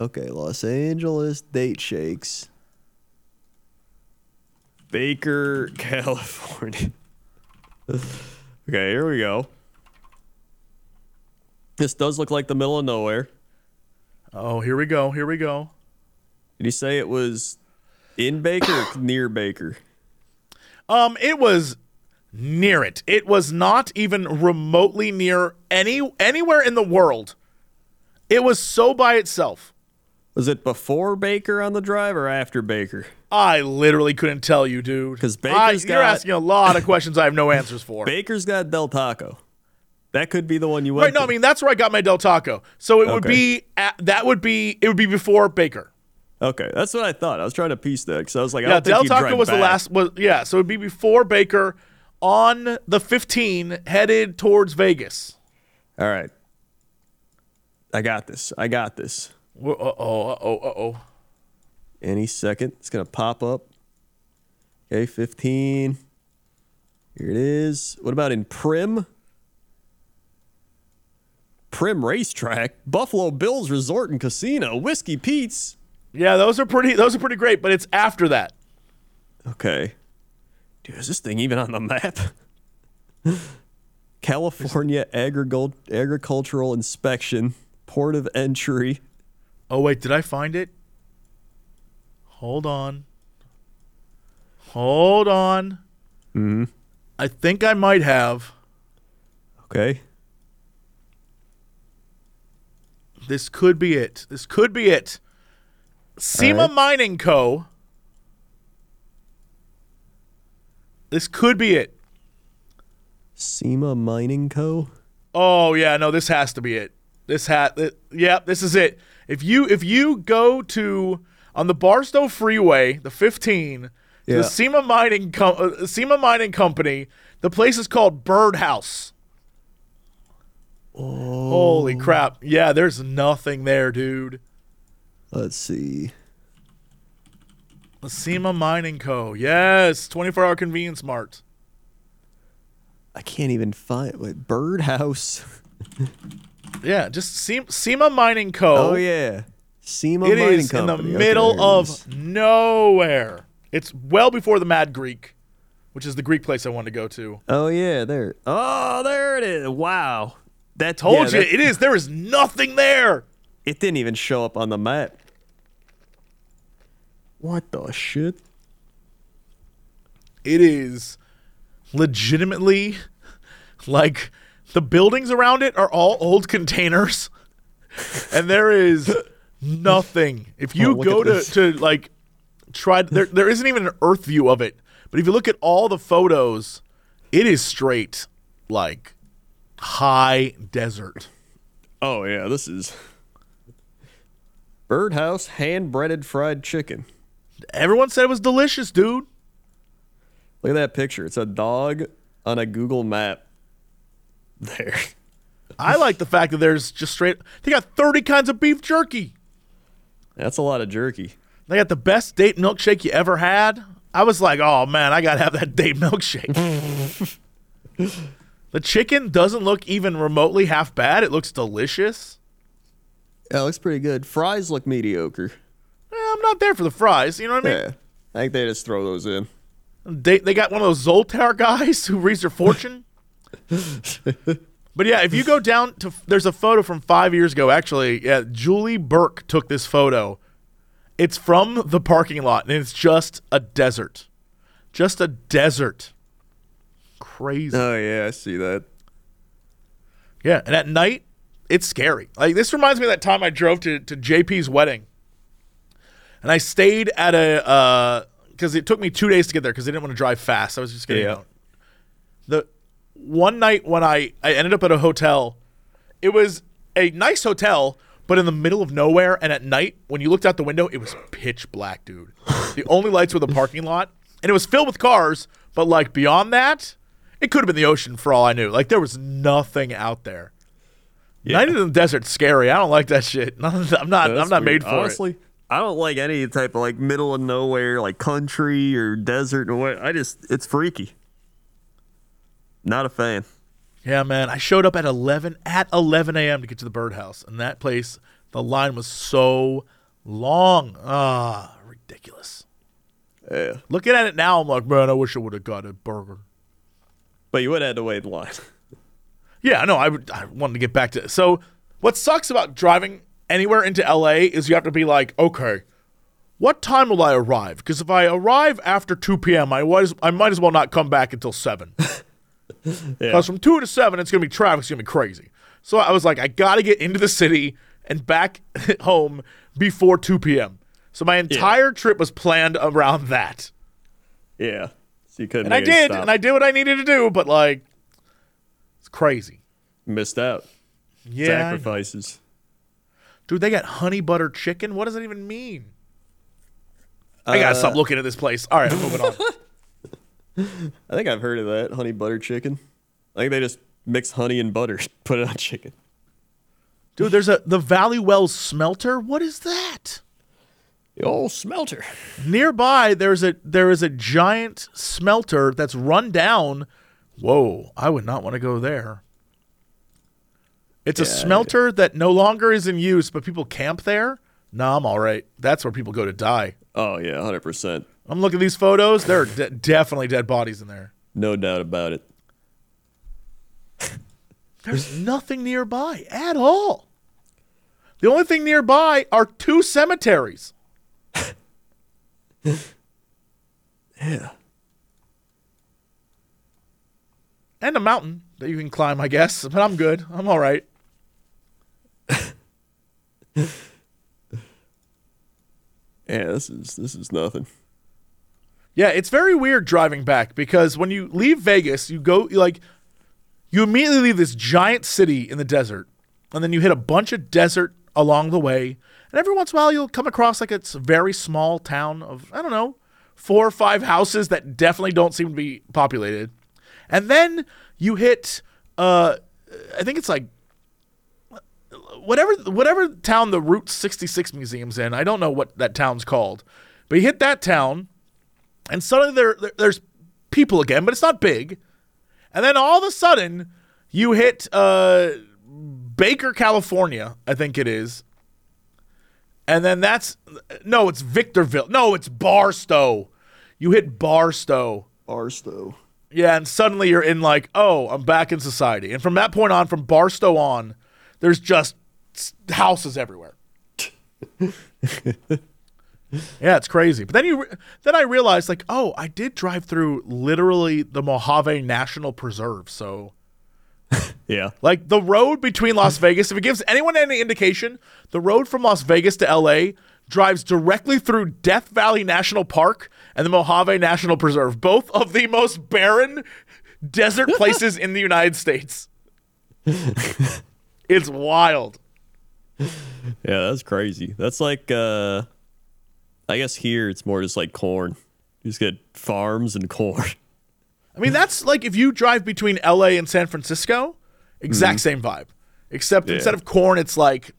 okay, Los Angeles date shakes. Baker, <laughs> California. okay, here we go. This does look like the middle of nowhere. Oh, here we go. Here we go. Did you say it was in Baker or <coughs> near Baker? Um, it was near it. It was not even remotely near any anywhere in the world. It was so by itself. Was it before Baker on the drive or after Baker? I literally couldn't tell you, dude. 'Cause I- Baker's you're asking a lot of questions I have no answers for. Baker's got Del Taco. That could be the one you went. Right? No, I mean that's where I got my Del Taco. So it would be at, that would be it would be before Baker. Okay, that's what I thought. I was trying to piece that because I was like, I Yeah, don't Del Taco was the last. Was yeah, so it'd be before Baker on the 15 headed towards Vegas. All right, I got this. I got this. Uh oh, uh oh, uh oh. Any second, it's gonna pop up. Okay, fifteen. Here it is. What about in Primm? Primm Racetrack, Buffalo Bills Resort and Casino, Whiskey Pete's. Yeah, those are pretty. Those are pretty great. But it's after that. Okay. Dude, is this thing even on the map? <laughs> California Agricul- Agricultural Inspection, Port of Entry. Oh wait, did I find it? Hold on. Hold on. Hmm. I think I might have. Okay. This could be it. This could be it. Cima right. Mining Co. This could be it. Cima Mining Co. Oh yeah, no, this has to be it. This hat, it, yeah, this is it. If you if you go to on the Barstow Freeway, the 15, to Yeah. the Cima Mining Co- uh, Cima Mining Company, the place is called Birdhouse. Oh. Holy crap! Yeah, there's nothing there, dude. Let's see. Cima Mining Co. Yes, 24 hour convenience mart. I can't even find wait, Birdhouse. <laughs> Yeah, just Cima, Mining Co. Oh yeah. Cima It Mining is in the Company. Okay, middle of nowhere. It's well before the Mad Greek, which is the Greek place I wanted to go to. Oh yeah, there. Oh, there it is. Wow. That Told yeah, you that- it is. There is nothing there. It didn't even show up on the map. What the shit? It is legitimately like the buildings around it are all old containers, <laughs> and there is nothing. If you Oh, go to to like try, there there isn't even an Earth view of it. But if you look at all the photos, it is straight like high desert. Oh yeah, this is Birdhouse hand breaded fried chicken. Everyone said it was delicious, dude. Look at that picture. It's a dog on a Google map. <laughs> There. I like the fact that there's just straight. They got 30 kinds of beef jerky. That's a lot of jerky. They got the best date milkshake you ever had. I was like, oh man, I gotta have that date milkshake. <laughs> the chicken doesn't look even remotely half bad. It looks delicious. Yeah, it looks pretty good. Fries look mediocre. Eh, I'm not there for the fries. You know what I mean? Yeah. I think they just throw those in. They they got one of those Zoltar guys <laughs> who reads their fortune. but yeah, if you go down to there's a photo from five years ago. Actually, yeah, Julie Burke took this photo. It's from the parking lot, and it's just a desert, just a desert. Crazy. Oh yeah, I see that. Yeah, and at night, it's scary. Like this reminds me of that time I drove to to JP's wedding, and I stayed at a uh, because it took me two days to get there because I didn't want to drive fast. I was just getting Yeah. out. The one night when I I ended up at a hotel, it was a nice hotel, but in the middle of nowhere. And at night, when you looked out the window, it was pitch black, dude. the <laughs> only lights were the parking lot, and it was filled with cars. But like beyond that, it could have been the ocean for all I knew. Like there was nothing out there. Night in the desert's scary. I don't like that shit. <laughs> I'm not. I'm not made for Honestly, I don't like any type of like middle of nowhere, like country or desert or what. I just it's freaky. Not a fan. Yeah, man. I showed up at 11 at 11 a.m. to get to the birdhouse, and that place, the line was so long. Ah, ridiculous. Yeah. Looking at it now, I'm like, man, I wish I would have got a burger. But you would have had to wait in line. <laughs> Yeah, no, I would. I wanted to get back to. So, what sucks about driving anywhere into LA is you have to be like, okay, what time will I arrive? Because if I arrive after 2 p.m., I was I might as well not come back until seven. <laughs> Yeah. Because from two to seven, it's gonna be traffic. It's gonna be crazy. So I was like, I gotta get into the city and back <laughs> home before 2 p.m. So my entire trip was planned around that, Yeah. So you couldn't. and I did, and I did what I needed to do. But like, it's crazy. missed out. Yeah, Sacrifices. dude, they got honey butter chicken. What does that even mean? I gotta Uh, stop looking at this place. All right, I'm moving on. <laughs> I think I've heard of that honey butter chicken. I think they just mix honey and butter, <laughs> put it on chicken. Dude, there's a the Valley Wells smelter. What is that? The old smelter. Nearby, there's a there is a giant smelter that's run down. Whoa, I would not want to go there. It's a Yeah, smelter that no longer is in use, but people camp there. No, I'm all right. That's where people go to die. Oh yeah, hundred percent. I'm looking at these photos. There are de- definitely dead bodies in there. No doubt about it. <laughs> There's nothing nearby at all. The only thing nearby are two cemeteries. <laughs> Yeah. And a mountain that you can climb, I guess. But I'm good. I'm all right. <laughs> Yeah, this is this is nothing. Yeah, it's very weird driving back because when you leave Vegas, you go you like you immediately leave this giant city in the desert, and then you hit a bunch of desert along the way. And every once in a while, you'll come across like it's a very small town of I don't know four or five houses that definitely don't seem to be populated. And then you hit, uh, I think it's like whatever whatever town the Route 66 museum's in. I don't know what that town's called, but you hit that town, and suddenly there, there there's people again, but it's not big. And then all of a sudden, you hit uh, Baker, California, I think it is. And then that's no, it's Victorville. No, it's Barstow. You hit Barstow. Barstow. Yeah, and suddenly you're in like, oh, I'm back in society. And from that point on, from Barstow on, there's just houses everywhere. <laughs> yeah, it's crazy. But then you, re- then I realized like, oh, I did drive through literally the Mojave National Preserve. So <laughs> Yeah. like the road between Las Vegas, if it gives anyone any indication, the road from Las Vegas to LA drives directly through Death Valley National Park and the Mojave National Preserve, both of the most barren desert <laughs> places in the United States. it's wild. Yeah, that's crazy. That's like uh I guess here it's more just like corn. You just get farms and corn. I mean, that's like if you drive between LA and San Francisco, exact same vibe. Except. Yeah. instead of corn, it's like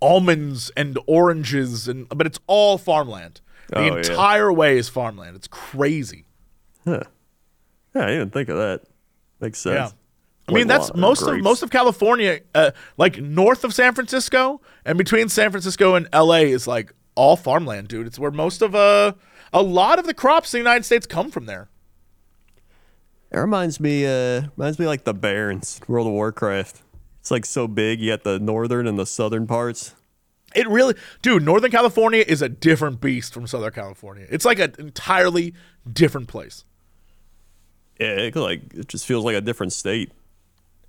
almonds and oranges, and but it's all farmland. The Oh, yeah. entire way is farmland. It's crazy. Yeah, I didn't even think of that. Makes sense. Yeah. I mean, that's wa- most of most of California, uh, like north of San Francisco and between San Francisco and LA is like all farmland, dude. It's where most of uh, a lot of the crops in the United States come from there. It reminds me, uh, reminds me like the Barrens, World of Warcraft. It's like so big. You got the northern and the southern parts. It really, dude, Northern California is a different beast from Southern California. It's like an entirely different place. Yeah, it, like it just feels like a different state.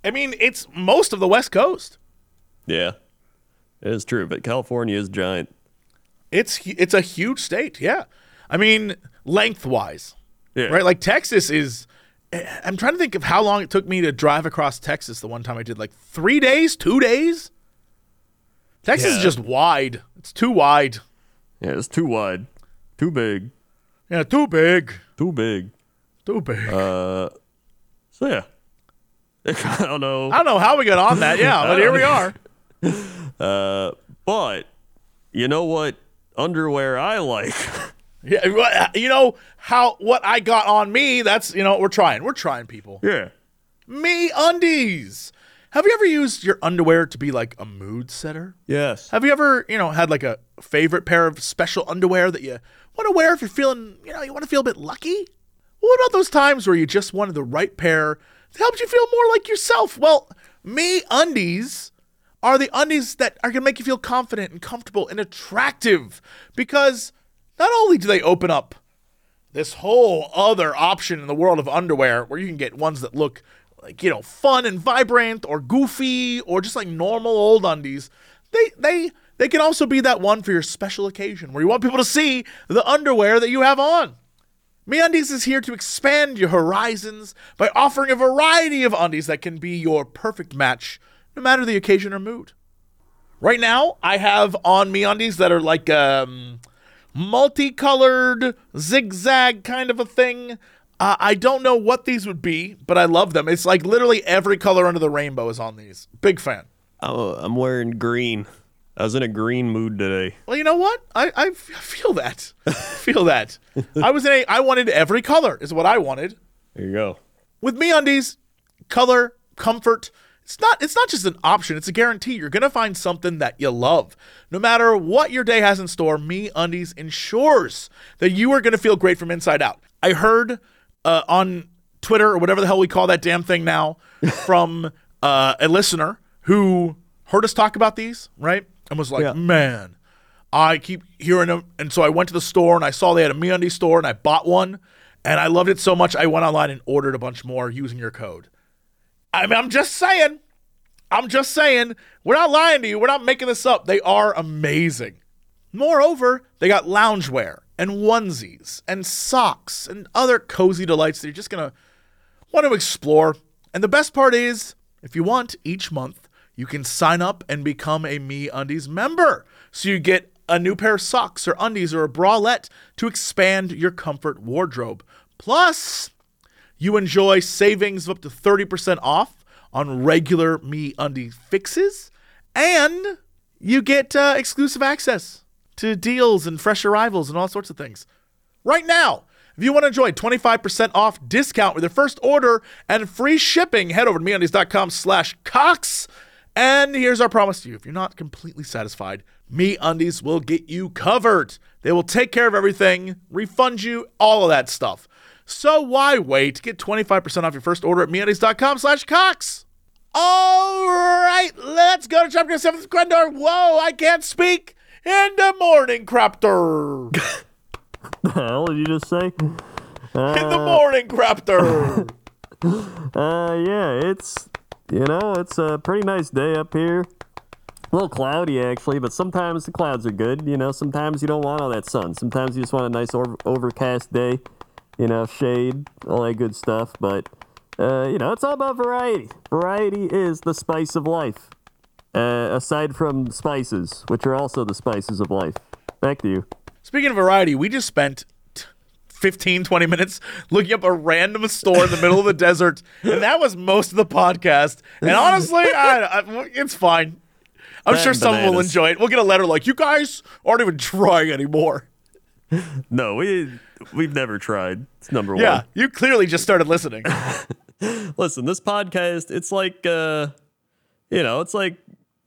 I mean, it's most of the West Coast. Yeah, it is true. But California is giant. It's it's a huge state. Yeah, I mean, lengthwise, Yeah, right? Like Texas is. eh, I'm trying to think of how long it took me to drive across Texas. The one time I did, like three days, two days. Texas is just wide. It's too wide. yeah, it's too wide, too big, Yeah, too big. too big. Too big. Uh, so yeah, <laughs> I don't know. I don't know how we got on that. Yeah, <laughs> but here we are. <laughs> Uh, but you know what underwear I like? Yeah, you know how what I got on me. That's you know we're trying. We're trying, people. yeah. MeUndies. Have you ever used your underwear to be like a mood setter? Yes. Have you ever you know had like a favorite pair of special underwear that you want to wear if you're feeling you know you want to feel a bit lucky? What about those times where you just wanted the right pair that helps you feel more like yourself? Well, MeUndies are the undies that are going to make you feel confident and comfortable and attractive because not only do they open up this whole other option in the world of underwear where you can get ones that look like you know fun and vibrant or goofy or just like normal old undies they they they can also be that one for your special occasion where you want people to see the underwear that you have on MeUndies is here to expand your horizons by offering a variety of undies that can be your perfect match no matter the occasion or mood. Right now, I have on MeUndies that are like um, multicolored zigzag kind of a thing. Uh, I don't know what these would be, but I love them. It's like literally every color under the rainbow is on these. Big fan. Oh, I'm wearing green. I was in a green mood today. Well, you know what? I, I feel that. <laughs> feel that. I was in a. I wanted every color. Is what I wanted. There you go. With MeUndies, color, comfort. It's not. It's not just an option. It's a guarantee. You're gonna find something that you love. No matter what your day has in store, MeUndies ensures that you are gonna feel great from inside out. I heard uh, on Twitter or whatever the hell we call that damn thing now <laughs> from uh, a listener who heard us talk about these, right? And was like, Yeah. man, I keep hearing them. And so I went to the store and I saw they had a MeUndies store and I bought one. And I loved it so much I went online and ordered a bunch more using your code. I mean, I'm just saying. I'm just saying. We're not lying to you. We're not making this up. They are amazing. Moreover, they got loungewear and onesies and socks and other cozy delights that you're just going to want to explore. And the best part is, if you want, each month you can sign up and become a MeUndies member. So you get a new pair of socks or undies or a bralette to expand your comfort wardrobe. Plus, you enjoy savings of up to 30% off on regular MeUndies fixes, and you get uh, exclusive access to deals and fresh arrivals and all sorts of things. Right now, if you want to enjoy 25% off discount with your first order and free shipping, head over to MeUndies.com slash Cox. And here's our promise to you. If you're not completely satisfied, MeUndies will get you covered. They will take care of everything, refund you, all of that stuff. So why wait? Get 25% off your first order at MeUndies.com slash Cox. All right, let's go to chapter 7th Grendor. Whoa, I can't speak. In the morning, Craptor. what did you just say? In the morning, Craptor. <laughs> Uh, yeah, it's you know, it's a pretty nice day up here. A little cloudy actually, but sometimes the clouds are good. You know, sometimes you don't want all that sun. Sometimes you just want a nice over- overcast day. You know, shade, all that good stuff. But uh, you know, it's all about variety. Variety is the spice of life. Uh, aside from spices, which are also the spices of life. Back to you. Speaking of variety, we just spent t- 15, 20 minutes looking up a random store in the middle of the <laughs> desert, and that was most of the podcast. And honestly, <laughs> I, I, it's fine. I'm That sure someone will enjoy it. We'll get a letter like, you guys aren't even trying anymore. <laughs> No, we we've never tried. It's number Yeah, one. you clearly just started listening. Listen, this podcast, it's like uh you know, it's like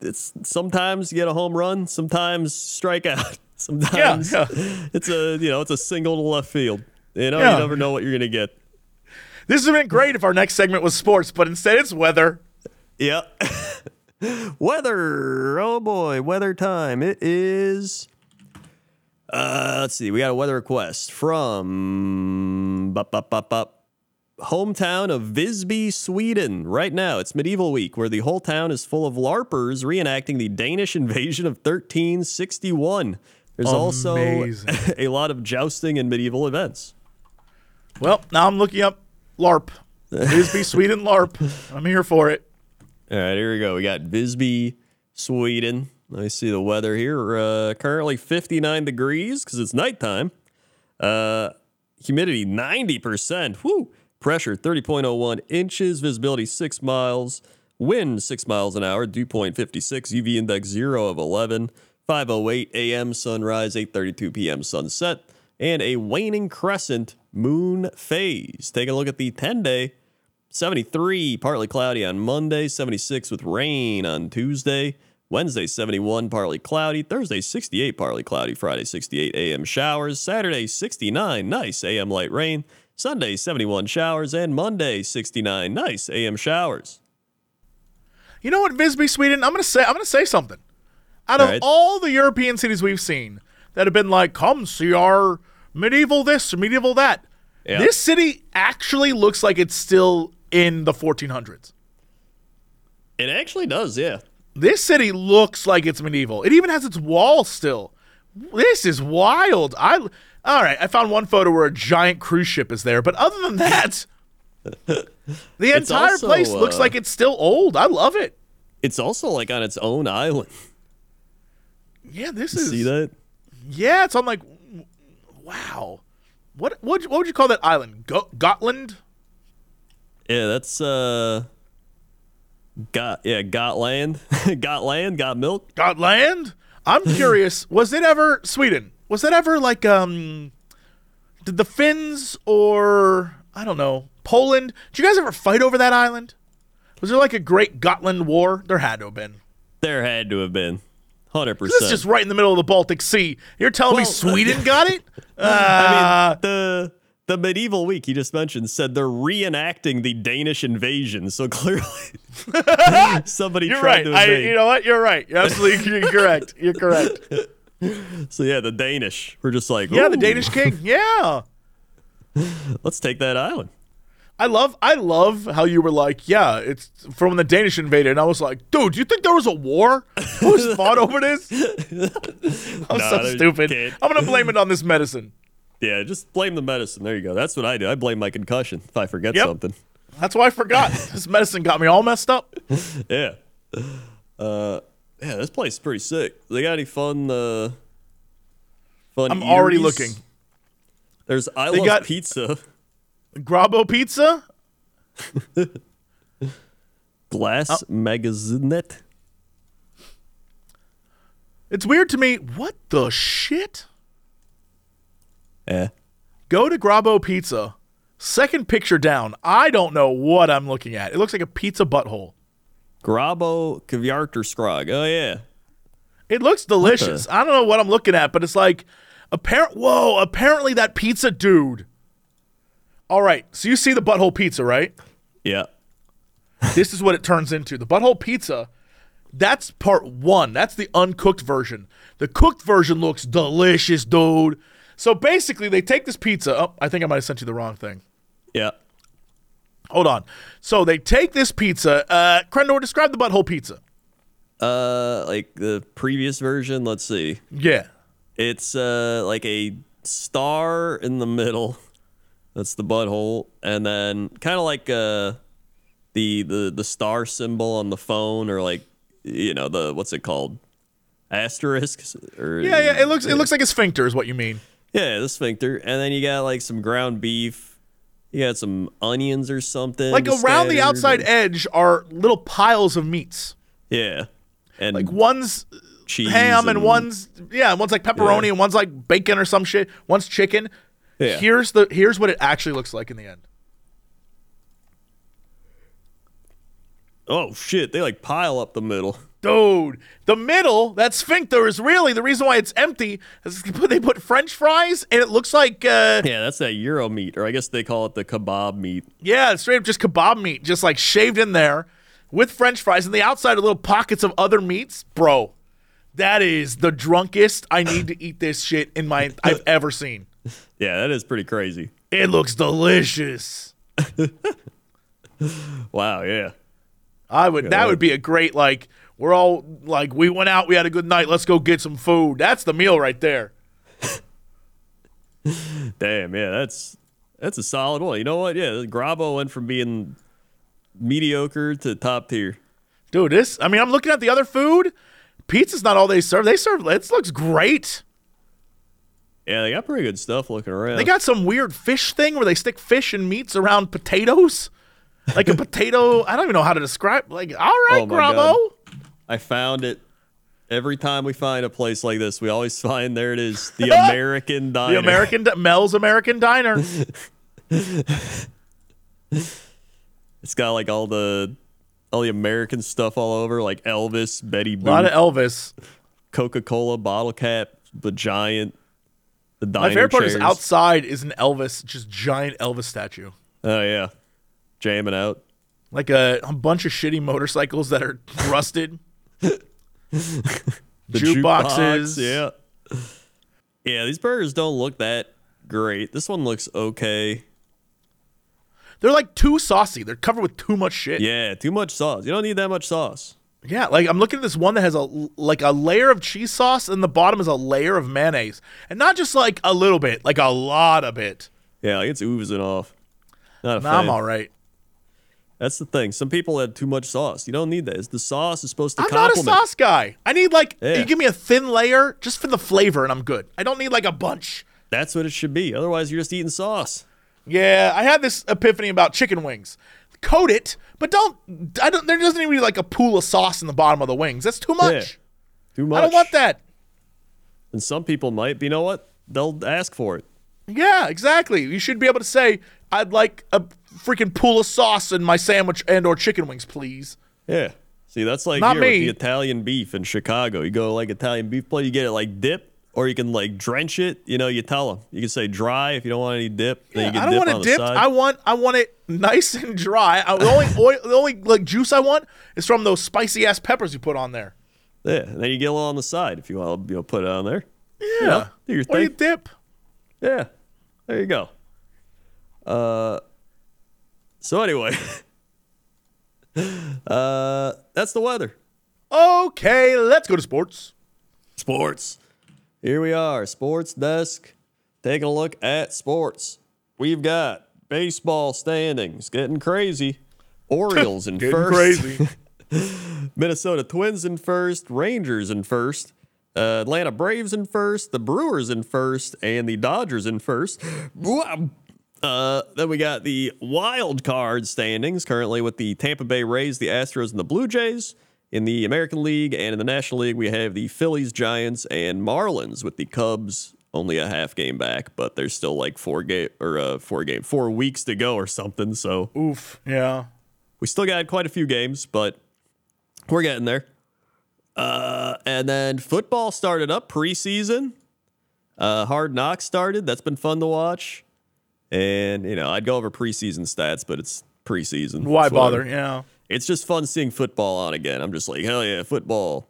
it's sometimes you get a home run, sometimes strike out. <laughs> Sometimes yeah. it's a you know, it's a single to left field. You know, Yeah. you never know what you're gonna get. This would have been great if our next segment was sports, but instead it's weather. Yeah. <laughs> weather. Oh boy, weather time. It is. Uh, let's see. We got a weather request from bup, bup, bup. Hometown of Visby, Sweden. Right now, it's medieval week, where the whole town is full of larpers reenacting the Danish invasion of 1361. There's also <laughs> a lot of jousting and medieval events. Well, now I'm looking up LARP. Visby, Sweden LARP. I'm here for it. All right, here we go. We got Visby, Sweden. Let me see the weather here. Uh, currently 59 degrees because it's nighttime. Uh, humidity 90%. Woo! Pressure 30.01 inches. Visibility 6 miles. Wind 6 miles an hour. Dew point 56. UV index 0 of 11. 5:08 a.m. sunrise. 8:32 p.m. sunset. And a waning crescent moon phase. Take a look at the 10 day. 73, partly cloudy on Monday, 76 with rain on Tuesday, Wednesday, 71, partly cloudy, Thursday, 68, partly cloudy, Friday, 68 a.m. showers, Saturday, 69, nice a.m. light rain, Sunday, 71 showers, and Monday, 69, nice a.m. showers. You know what, Visby, Sweden? I'm gonna say I'm gonna say something. Out of All right. all the European cities we've seen that have been like, come see our medieval this or medieval that, Yeah. this city actually looks like it's still in the 1400s. It actually does, yeah. This city looks like it's medieval. It even has its walls still. This is wild. I all right. I found one photo where a giant cruise ship is there, but other than that, <laughs> the entire also, place looks uh, like it's still old. I love it. It's also like on its own island. Yeah, this is See that? Yeah, it's on like wow. What what what would you call that island? Go- Gotland? Yeah, that's uh got yeah, got land. <laughs> got land, got milk. Gotland? I'm curious, was it ever Sweden? Was that ever like um did the Finns or I don't know, Poland? Did you guys ever fight over that island? Was there like a great Gotland war? There had to have been. There had to have been. Hundred percent. This is just right in the middle of the Baltic Sea. You're telling me Sweden got it? <laughs> Uh, the the medieval week you just mentioned said they're reenacting the Danish invasion. So <laughs> clearly, <laughs> somebody you're tried right. to I, you know what? You're right. You're absolutely you're correct. You're correct. <laughs> so yeah, the Danish. We're just like, Yeah, the Danish king. <laughs> Yeah. Let's take that island. I love I love how you were like, yeah, it's from when the Danish invaded, and I was like, dude, do you think there was a war? <laughs> Who's fought over this? I'm Nah, so stupid. I'm gonna blame it on this medicine. Yeah, just blame the medicine. There you go. That's what I do. I blame my concussion if I forget Yep. something. That's why I forgot. this medicine got me all messed up. Yeah. Uh, yeah, this place is pretty sick. They got any fun? Uh, fun. I'm already looking. There's I They love got- pizza. Grabo pizza? <laughs> Glass Oh. Magazinet. It's weird to me. What the shit? Yeah. Go to Grabo Pizza. Second picture down. I don't know what I'm looking at. It looks like a pizza butthole. Grabo Kvarter Skrog. Oh yeah. It looks delicious. I don't know what I'm looking at, but it's like apparent. Whoa! Apparently that pizza dude. All right, so you see the butthole pizza, right? Yeah. this is what it turns into. The butthole pizza. That's part one. That's the uncooked version. The cooked version looks delicious, dude. So basically, they take this pizza. Oh, I think I might have sent you the wrong thing. Yeah. Hold on. So they take this pizza. Uh, Crendor, describe the butthole pizza. Uh, like the previous version. Let's see. Yeah. It's uh like a star in the middle. That's the butthole, and then kind of like uh the the the star symbol on the phone, or like you know the what's it called? asterisks. Or, Yeah, yeah. It looks it looks like a sphincter is what you mean. Yeah, the sphincter. And then you got like some ground beef. You got some onions or something. Like around the outside edge are little piles of meats. Yeah. And Like one's cheese ham and, one's yeah, and one's like pepperoni Yeah. and one's like bacon or some shit. One's chicken. Yeah. Here's the here's what it actually looks like in the end. Oh shit, they like pile up the middle. Dude, the middle, that sphincter is really the reason why it's empty. is <laughs> They put French fries and it looks like uh Yeah, that's that Euro meat, or I guess they call it the kebab meat. yeah, straight up just kebab meat, just like shaved in there with French fries, and the outside are little pockets of other meats, bro. That is the drunkest I need to eat this shit in my I've <laughs> ever seen. Yeah, that is pretty crazy. It looks delicious. <laughs> Wow, yeah. I would that would be a great like we're all like we went out, we had a good night, let's go get some food. That's the meal right there. <laughs> Damn, yeah, that's that's a solid one. You know what? Yeah, Grabo went from being mediocre to top tier. Dude, this I mean I'm looking at the other food. Pizza's not all they serve. They serve it looks great. Yeah, they got pretty good stuff looking around. They got some weird fish thing where they stick fish and meats around potatoes. Like a <laughs> potato, I don't even know how to describe. Like, all right, Oh Grabo. I found it. Every time we find a place like this, we always <laughs> find there it is, the <laughs> American Diner. The American Mel's American Diner. <laughs> It's got like all the all the American stuff all over, like Elvis, Betty A lot of Elvis. Coca Cola bottle cap, the giant, the diner My favorite part is outside is an Elvis, just giant Elvis statue. Oh yeah, jamming out. Like a, a bunch of shitty motorcycles that are rusted. The Jukeboxes. jukebox, yeah. Yeah, these burgers don't look that great. This one looks okay. They're like too saucy. They're covered with too much shit. Yeah, too much sauce. You don't need that much sauce. Yeah, like I'm looking at this one that has a like a layer of cheese sauce and the bottom is a layer of mayonnaise. And not just like a little bit, like a lot of it. Yeah, like it's oozing off. Not a Nah, fan. I'm all right. That's the thing. Some people add too much sauce. You don't need that. It's the sauce is supposed to I'm not a sauce guy. I need like Yeah. you give me a thin layer just for the flavor and I'm good. I don't need like a bunch. That's what it should be. Otherwise, you're just eating sauce. Yeah, I had this epiphany about chicken wings. Coat it, but don't. I don't. There doesn't even be like a pool of sauce in the bottom of the wings. That's too much. Yeah. Too much. I don't want that. And some people might. But you know what? They'll ask for it. Yeah, exactly. You should be able to say, "I'd like a freaking pool of sauce in my sandwich and or chicken wings, please." Yeah. See, that's like Not here with me. the Italian beef in Chicago. You go to like Italian beef place, you get it like dip, or you can like drench it. You know, you tell them. You can say dry if you don't want any dip. Then you I don't dip want it dipped. I want I want it nice and dry. I, the only <laughs> oil, the only like juice I want is from those spicy ass peppers you put on there. yeah. And then you get a little on the side if you want to you know, put it on there. Yeah. know, do your Or you dip. Yeah. There you go. Uh so anyway. <laughs> uh that's the weather. Okay, let's go to sports. Sports. Here we are, sports desk. Taking a look at sports. We've got baseball standings getting crazy. <laughs> Orioles in Getting first. crazy. <laughs> Minnesota Twins in first, Rangers in first, uh, Atlanta Braves in first, the Brewers in first, and the Dodgers in first. Uh, then we got the wild card standings currently with the Tampa Bay Rays, the Astros, and the Blue Jays. In the American League and in the National League, we have the Phillies, Giants, and Marlins with the Cubs only a half game back, but there's still like four game or uh, four game, four weeks to go or something. So Oof. Yeah. we still got quite a few games, but we're getting there. Uh, and then football started up preseason. Uh, Hard Knocks started. That's been fun to watch. And you know, I'd go over preseason stats, but it's preseason. Why It's bother? Yeah. It's just fun seeing football on again. I'm just like, hell yeah, football.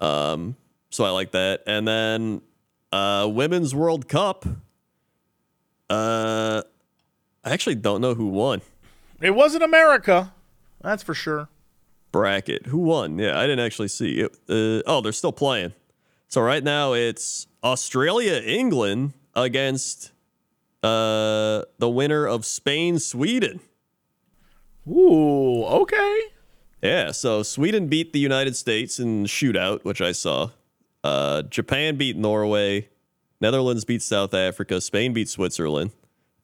Um, so I like that. And then uh, Women's World Cup. Uh, I actually don't know who won. It wasn't America. That's for sure. bracket. Who won? Yeah, I didn't actually see it. Uh, oh, they're still playing. So right now it's Australia, England against uh, the winner of Spain, Sweden. Ooh, okay. Yeah, so Sweden beat the United States in shootout, which I saw. Uh, Japan beat Norway. Netherlands beat South Africa. Spain beat Switzerland.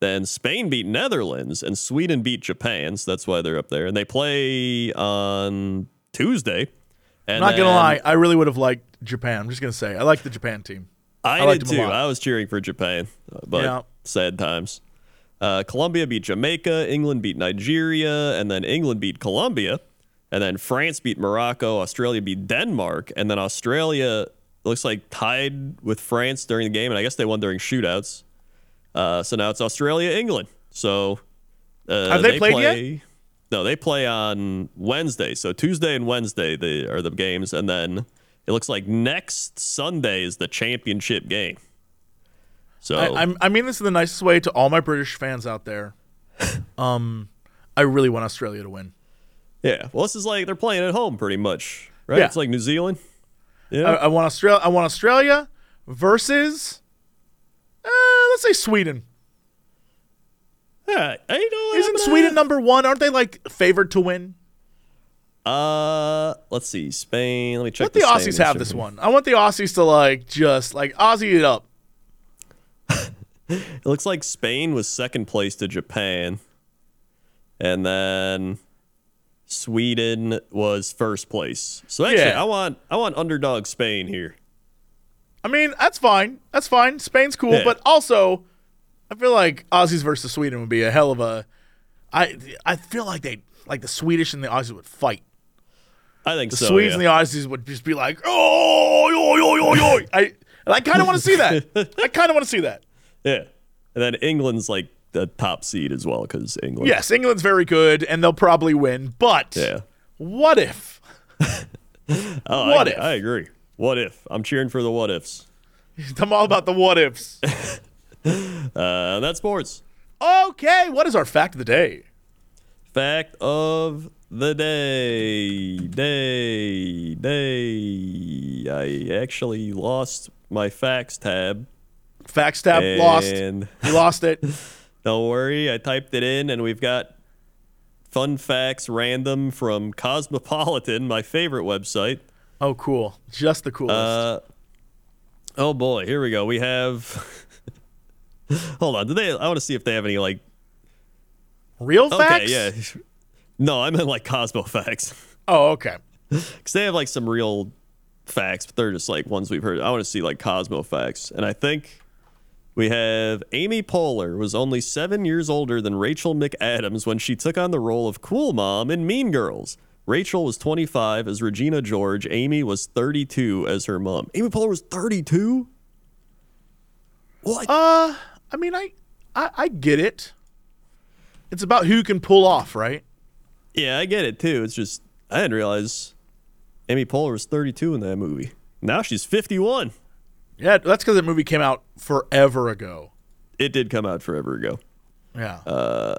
Then Spain beat Netherlands and Sweden beat Japan. So that's why they're up there. And they play on Tuesday. And I'm not gonna lie, I really would have liked Japan. I'm just gonna say I like the Japan team. I, I did too. I was cheering for Japan, uh, but Yeah. sad times. Uh, Colombia beat Jamaica, England beat Nigeria, and then England beat Colombia, and then France beat Morocco, Australia beat Denmark, and then Australia looks like tied with France during the game, and I guess they won during shootouts. Uh, so now it's Australia, England. So uh, Have they played yet? No, they play on Wednesday. So Tuesday and Wednesday they are the games, and then it looks like next Sunday is the championship game. So I, I'm, I mean this in the nicest way to all my British fans out there. <laughs> Um, I really want Australia to win. yeah, well, this is like they're playing at home pretty much, right? Yeah. It's like New Zealand. I, Yeah, I want Australia. I want Australia versus, uh, let's say Sweden. yeah. I know. Isn't Sweden number one? Aren't they like favored to win? Uh, let's see, Spain. Let me check. Let the Aussies have this one. I want the Aussies to like just like Aussie it up. <laughs> It looks like Spain was second place to Japan, and then Sweden was first place. So actually, Yeah. I want I want underdog Spain here. I mean, that's fine. That's fine. Spain's cool, Yeah. but also, I feel like Aussies versus Sweden would be a hell of a. I I feel like they like the Swedish and the Aussies would fight. I think The so. Swedes yeah. and the Aussies would just be like, oh, yo, yo, yo, yo. I and I kind of want to see that. <laughs> I kind of want to see that. Yeah. And then England's like the top seed as well because England. Yes, England's very good, and they'll probably win. But Yeah. what if? <laughs> Oh, What I, if? I agree. What if? I'm cheering for the what ifs. <laughs> I'm all about the what ifs. Uh, that's sports. Okay, what is our fact of the day? Fact of the day. Day. Day. I actually lost my facts tab. Facts tab lost. And <laughs> You lost it. don't worry, I typed it in and we've got fun facts random from Cosmopolitan, my favorite website. Oh, cool. Just the coolest. Uh, oh boy, here we go. We have. <laughs> Hold on. Do they? I want to see if they have any like. Real facts. Okay, yeah. <laughs> No, I meant like Cosmo facts Oh, okay. because they have like some real facts, but they're just like ones we've heard. I want to see like Cosmo facts, and I think we have Amy Poehler was only seven years older than Rachel McAdams when she took on the role of Cool Mom in Mean Girls. Rachel was 25 as Regina George. Amy was 32 as her mom. Amy Poehler was 32. What? Uh, I mean, I, I, I get it. It's about who can pull off, right? Yeah, I get it too. It's just I didn't realize Amy Poehler was 32 in that movie. Now she's 51. Yeah, that's because that movie came out forever ago. It did come out forever ago. Yeah. Uh,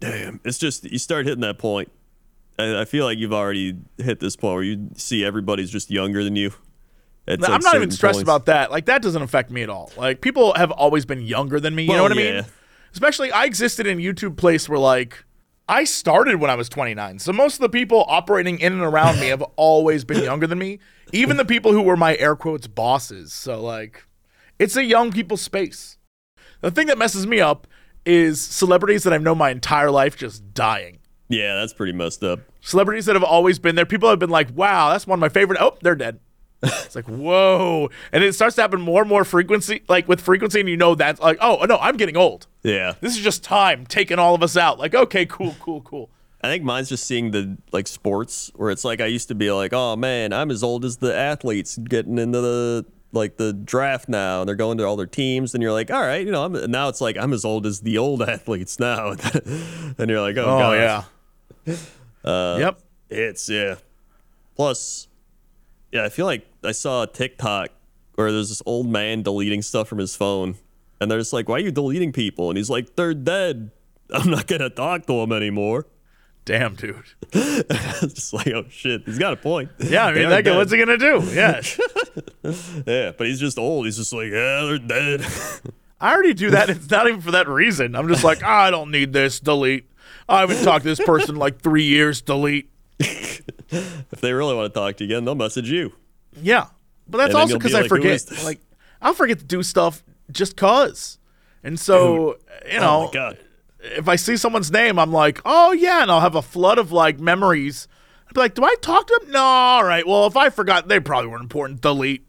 Damn, it's just you start hitting that point. I, I feel like you've already hit this point where you see everybody's just younger than you. I'm not even stressed points. about that. Like that doesn't affect me at all. Like people have always been younger than me. You know Well, what I mean? Especially I existed in YouTube place where like I started when I was 29. So most of the people operating in and around me have always been younger than me. Even the people who were my air quotes bosses. So like it's a young people space. The thing that messes me up is celebrities that I've known my entire life just dying. Yeah, that's pretty messed up. Celebrities that have always been there. People have been like, wow, that's one of my favorite. Oh, they're dead. It's like, whoa. And it starts to happen more and more frequency, like with frequency, and you know that's like, oh, no, I'm getting old. Yeah, This is just time taking all of us out. Like, okay, cool, cool, cool. I think mine's just seeing the like sports where it's like I used to be like, oh man, I'm as old as the athletes getting into the like the draft now, and they're going to all their teams, and you're like, all right, you know, I'm, now it's like I'm as old as the old <laughs> athletes now, <laughs> and you're like, oh, Oh, god, yeah. Uh, yep. it's yeah. Plus, yeah, I feel like I saw a TikTok where there's this old man deleting stuff from his phone, and they're just like, why are you deleting people? And he's like, they're dead. <laughs> I'm not gonna talk to them anymore. Damn, dude. It's <laughs> just like, oh shit, he's got a point. Yeah, I mean, that guy, what's he going to do? Yeah. <laughs> Yeah, but he's just old. He's just like, yeah, they're dead. I already do that. It's not even for that reason. I'm just like, "Ah, I don't need this. Delete. I haven't talked to this person like three years. Delete. <laughs> if they really want to talk to you again, they'll message you. Yeah. But that's also you'll be because I like, forget. Like I'll forget to do stuff just cause. And so you oh know, oh if I see someone's name, I'm like, oh yeah, and I'll have a flood of like memories. I'd be like, do I talk to them? No, all right. Well, if I forgot, they probably weren't important. Delete.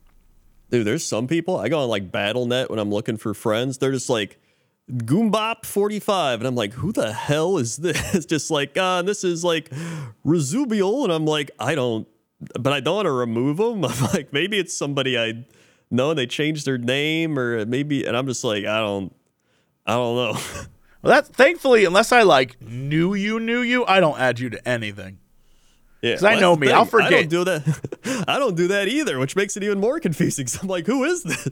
Dude, there's some people I go on like BattleNet when I'm looking for friends. They're just like Goombop 45, and I'm like, who the hell is this? <laughs> just like, uh, this is like Resubial, and I'm like, I don't, but I don't want to remove them. <laughs> I'm like, maybe it's somebody I know and they changed their name, or maybe, and I'm just like, I don't, I don't know. <laughs> Well, that thankfully, unless I like knew you, knew you, I don't add you to anything. Yeah, because I know that's me, I'll thing. I forget. don't do that. I don't do that either, which makes it even more confusing. So I'm like, who is this?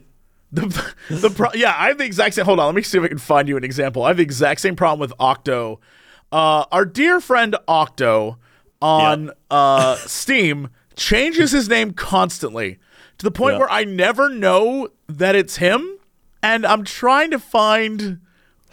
The, the pro- yeah, I have the exact same. Hold on, let me see if I can find you an example. I have the exact same problem with Octo. Uh, our dear friend Octo on uh, Steam changes his name constantly to the point Yeah. where I never know that it's him, and I'm trying to find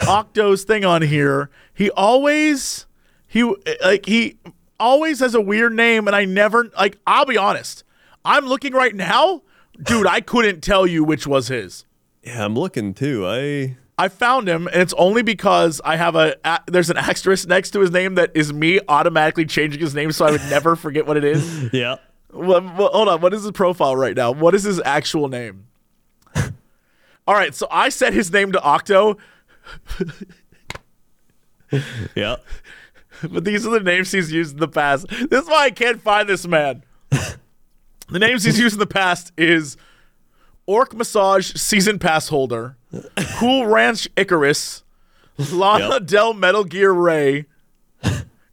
Octo's thing on here. He always he like he always has a weird name, and I never like. I'll be honest. I'm looking right now, dude. I couldn't tell you which was his. Yeah, I'm looking too. I I found him, and it's only because I have a, a there's an asterisk next to his name that is me automatically changing his name, so I would never forget what it is. <laughs> yeah. Well, well, hold on, what is his profile right now? What is his actual name? <laughs> All right, so I set his name to Octo, <laughs> Yeah. but these are the names he's used in the past. This is why I can't find this man. The names he's used in the past is Orc Massage Season Pass Holder, Cool Ranch Icarus, Lana Yep. Del Metal Gear Ray,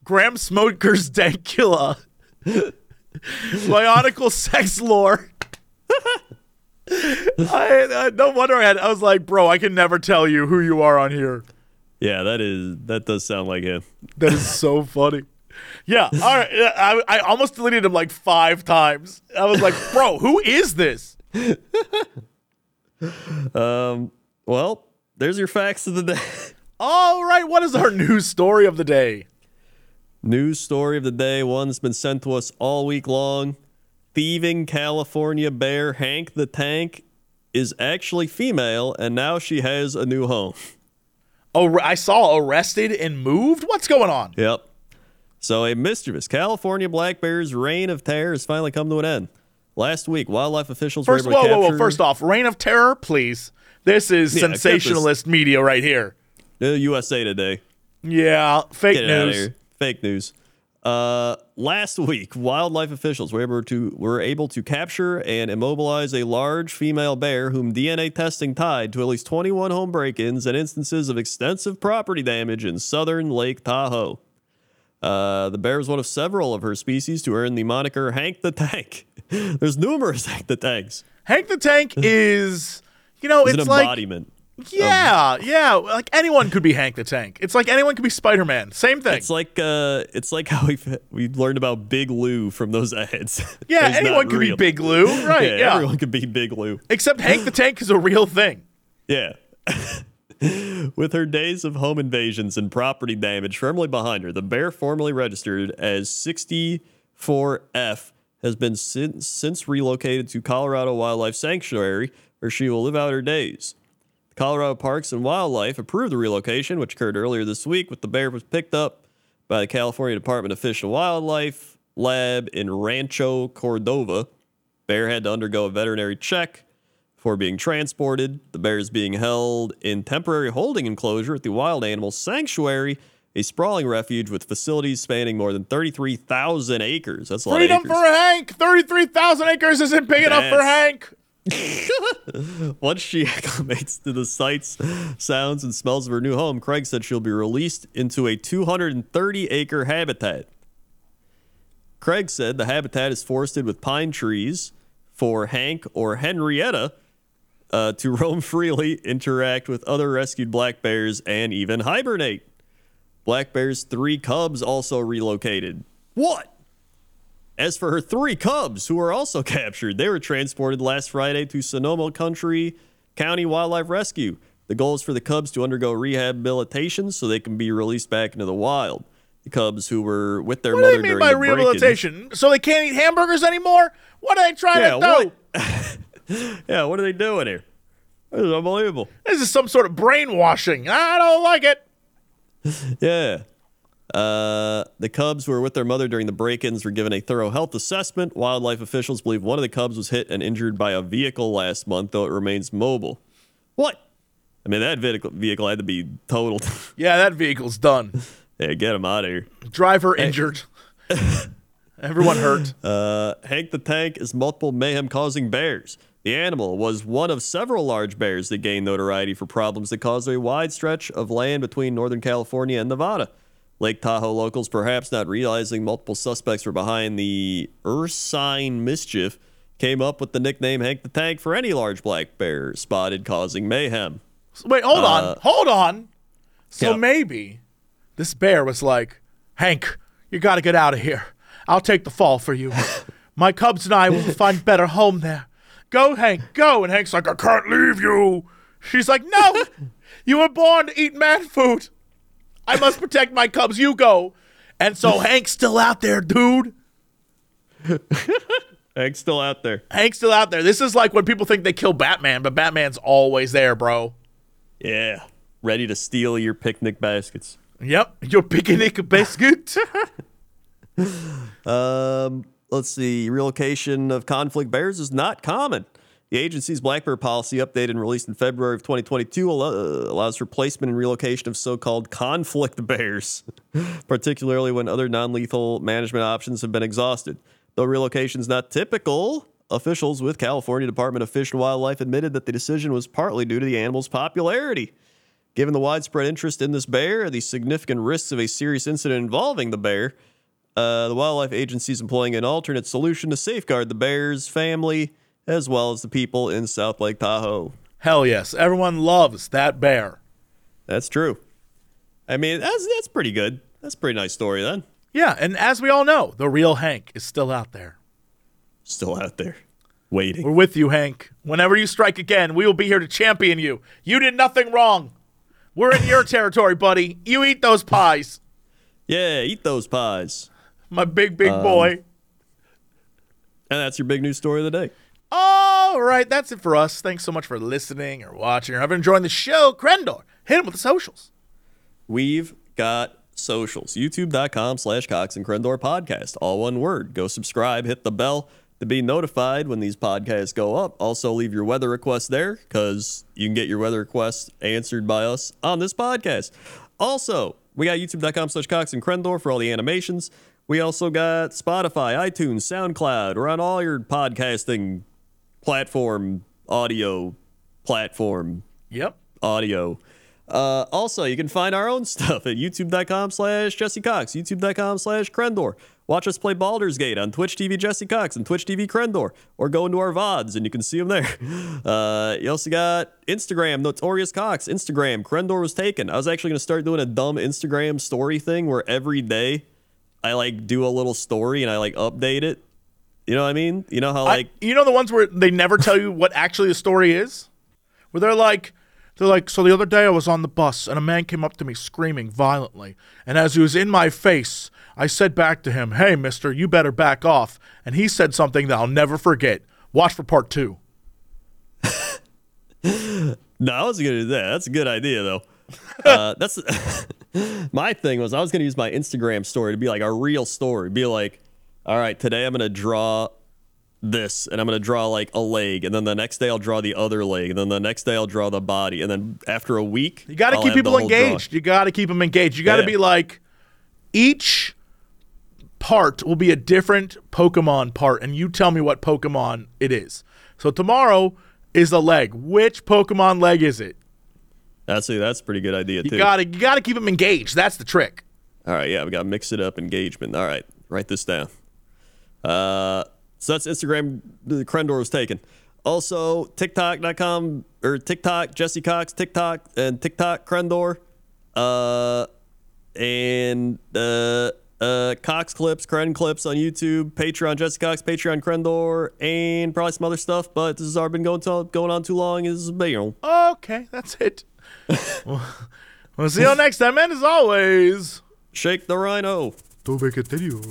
Graham Smoker's Dankilla, Bionicle Sex Lore. <laughs> I, I no wonder I had. I was like, bro, I can never tell you who you are on here. Yeah, that is that does sound like him. That is so funny. Yeah, all right. I, I almost deleted him like five times. I was like, <laughs> bro, who is this? <laughs> Um, well, there's your facts of the day. <laughs> All right, what is our news story of the day? News story of the day, one that's been sent to us all week long. Thieving California bear Hank the Tank is actually female, and now she has a new home. Oh, I saw arrested and moved. What's going on? Yep. So a mischievous California black bear's reign of terror has finally come to an end. Last week, wildlife officials First, were able whoa, to whoa, capture whoa. First off, reign of terror, please. This is Yeah, get this- sensationalist media right here. Uh, USA Today. Yeah, fake Get it out of news. Fake news. Uh, last week, wildlife officials were able to were able to capture and immobilize a large female bear whom DNA testing tied to at least 21 home break-ins and instances of extensive property damage in southern Lake Tahoe. Uh, the bear is one of several of her species to earn the moniker Hank the Tank. <laughs> There's numerous <laughs> Hank the Tanks. Hank the Tank <laughs> is, you know, It's, it's an like embodiment. Yeah, yeah. Like anyone could be Hank the Tank. It's like anyone could be Spider Man. Same thing. It's like uh, it's like how we we learned about Big Lou from those ads. yeah, anyone could real. be Big Lou. Right. Yeah, Yeah. everyone could be Big Lou. Except Hank the Tank is a real thing. Yeah. With her days of home invasions and property damage firmly behind her, the bear formerly registered as 64F has been since, since relocated to Colorado Wildlife Sanctuary, where she will live out her days. The Colorado Parks and Wildlife approved the relocation, which occurred earlier this week, with the bear was picked up by the California Department of Fish and Wildlife lab in Rancho Cordova. Bear had to undergo a veterinary check before being transported. The bear is being held in temporary holding enclosure at the Wild Animal Sanctuary, a sprawling refuge with facilities spanning more than 33,000 acres. That's a lot Freedom of for. Hank. 33,000 acres isn't big enough for Hank. <laughs> Once she <laughs> acclimates to the sights, sounds, and smells of her new home, Craig said she'll be released into a 230 acre habitat. Craig said the habitat is forested with pine trees for Hank or Henrietta uh, to roam freely, interact with other rescued black bears, and even hibernate. Black Bear's three cubs also relocated. What? As for her three cubs, who were also <laughs> captured, they were transported last Friday to Sonoma Country County Wildlife Rescue. The goal is for the cubs to undergo rehabilitation so they can be released back into the wild. The cubs who were with their What do mother they mean during by the rehabilitation? So they can't eat hamburgers anymore? What are they trying Yeah, to do? <laughs> <laughs> yeah, what are they doing here? This is unbelievable. This is some sort of brainwashing. I don't like it. <laughs> Yeah. Uh, the cubs were with their mother during the break-ins were given a thorough health assessment. Wildlife officials believe one of the cubs was hit and injured by a vehicle last month, though it remains mobile. What? I mean, that vehicle vehicle had to be totaled. <laughs> Yeah, that vehicle's done. yeah, get him out of here. Driver injured. Everyone hurt. Uh, Hank the Tank is multiple mayhem-causing bears. The animal was one of several large bears that gained notoriety for problems that caused a wide stretch of land between Northern California and Nevada. Lake Tahoe locals, perhaps not realizing multiple suspects were behind the Ursine mischief, came up with the nickname Hank the Tank for any large black bear spotted causing mayhem. Wait, hold on. Uh, hold on. So yeah. maybe this bear was like, Hank, you got to get out of here. I'll take the fall for you. <laughs> My cubs and I will find better home there. Go, Hank, go. And Hank's like, I can't leave you. She's like, No, <laughs> you were born to eat man food. I must protect my cubs. You go. And so <laughs> Hank's still out there, dude. <laughs> Hank's still out there. Hank's still out there. This is like when people think they kill Batman, but Batman's always there, bro. Yeah. Ready to steal your picnic baskets. Yep, your picnic biscuit. Um, let's see. Relocation of conflict bears is not common. The agency's black bear policy, updated and released in February of 2022, uh, allows for placement and relocation of so-called conflict <laughs> bears, particularly when other non-lethal management options have been exhausted. Though relocation is not typical, officials with California Department of Fish and Wildlife admitted that the decision was partly due to the animal's popularity. Given the widespread interest in this bear and the significant risks of a serious incident involving the bear, uh, the wildlife agency is employing an alternate solution to safeguard the bear's family as well as the people in South Lake Tahoe. Hell yes, everyone loves that bear. That's true. I mean, that's that's pretty good. That's a pretty nice story then. Yeah, and as we all know, the real Hank is still out there. Still out there, waiting. We're with you, Hank. Whenever you strike again, we will be here to champion you. You did nothing wrong. We're in your <laughs> territory, buddy. You eat those pies. Yeah, eat those pies. My big, big um, boy. And that's your big news story of the day. All right, that's it for us. Thanks so much for listening or watching or ever enjoying the show. Crendor, hit him with the socials. We've got socials. YouTube.com slash Cox and Crendor podcast. All one word. Go subscribe, hit the bell to be notified when these podcasts go up. Also, leave your weather requests there because you can get your weather requests answered by us on this podcast. Also, we got youtube.com slash Cox and Crendor for all the animations. We also got Spotify, iTunes, SoundCloud. We're on all your podcasting platform, audio platform, Yep. audio. Uh, also, you can find our own <laughs> stuff at youtube.com slash Jesse Cox, youtube.com slash Crendor. Watch us play Baldur's Gate on Twitch TV Jesse Cox and Twitch TV Crendor, or go into our VODs and you can see them there. <laughs> Uh, you also got Instagram, Notorious Cox, Instagram, Crendor was taken. I was actually going to start doing a dumb Instagram story thing where every day I like do a little story and I like update it. You know what I mean? You know how I- like you know the ones where they never tell you what actually the story is? Where they're like, they're like, so the other day I was on the bus and a man came up to me screaming violently. And as he was in my face, I said back to him, hey, mister, you better back off. And he said something that I'll never forget. Watch for part two. <laughs> No, I wasn't gonna do that. That's a good idea though. Uh, that's <laughs> my thing was I was gonna use my Instagram story to be like a real story. Be like, all right, today I'm gonna draw this, and I'm gonna draw like a leg, and then the next day I'll draw the other leg, and then the next day I'll draw the body, and then after a week, You got to I'll keep people whole drawing. engaged. You got to keep them engaged. You got to Yeah. be like, each part will be a different Pokemon part, and you tell me what Pokemon it is. So tomorrow is a leg. Which Pokemon leg is it? That's a, that's a pretty good idea too. You too. got to you got to keep them engaged. That's the trick. All right, yeah, we got to mix it up. Engagement. All right, write this down. Uh, so that's Instagram. The Crendor was taken. Also, TikTok.com or TikTok Jesse Cox, TikTok and TikTok Crendor, uh, and uh, uh, Cox clips, Cren clips on YouTube, Patreon Jesse Cox, Patreon Crendor, and probably some other stuff. But this has already been going to, going on too long. Is you know. Okay, that's it. We'll see you next time, and as always, Shake the rhino. don't make it video.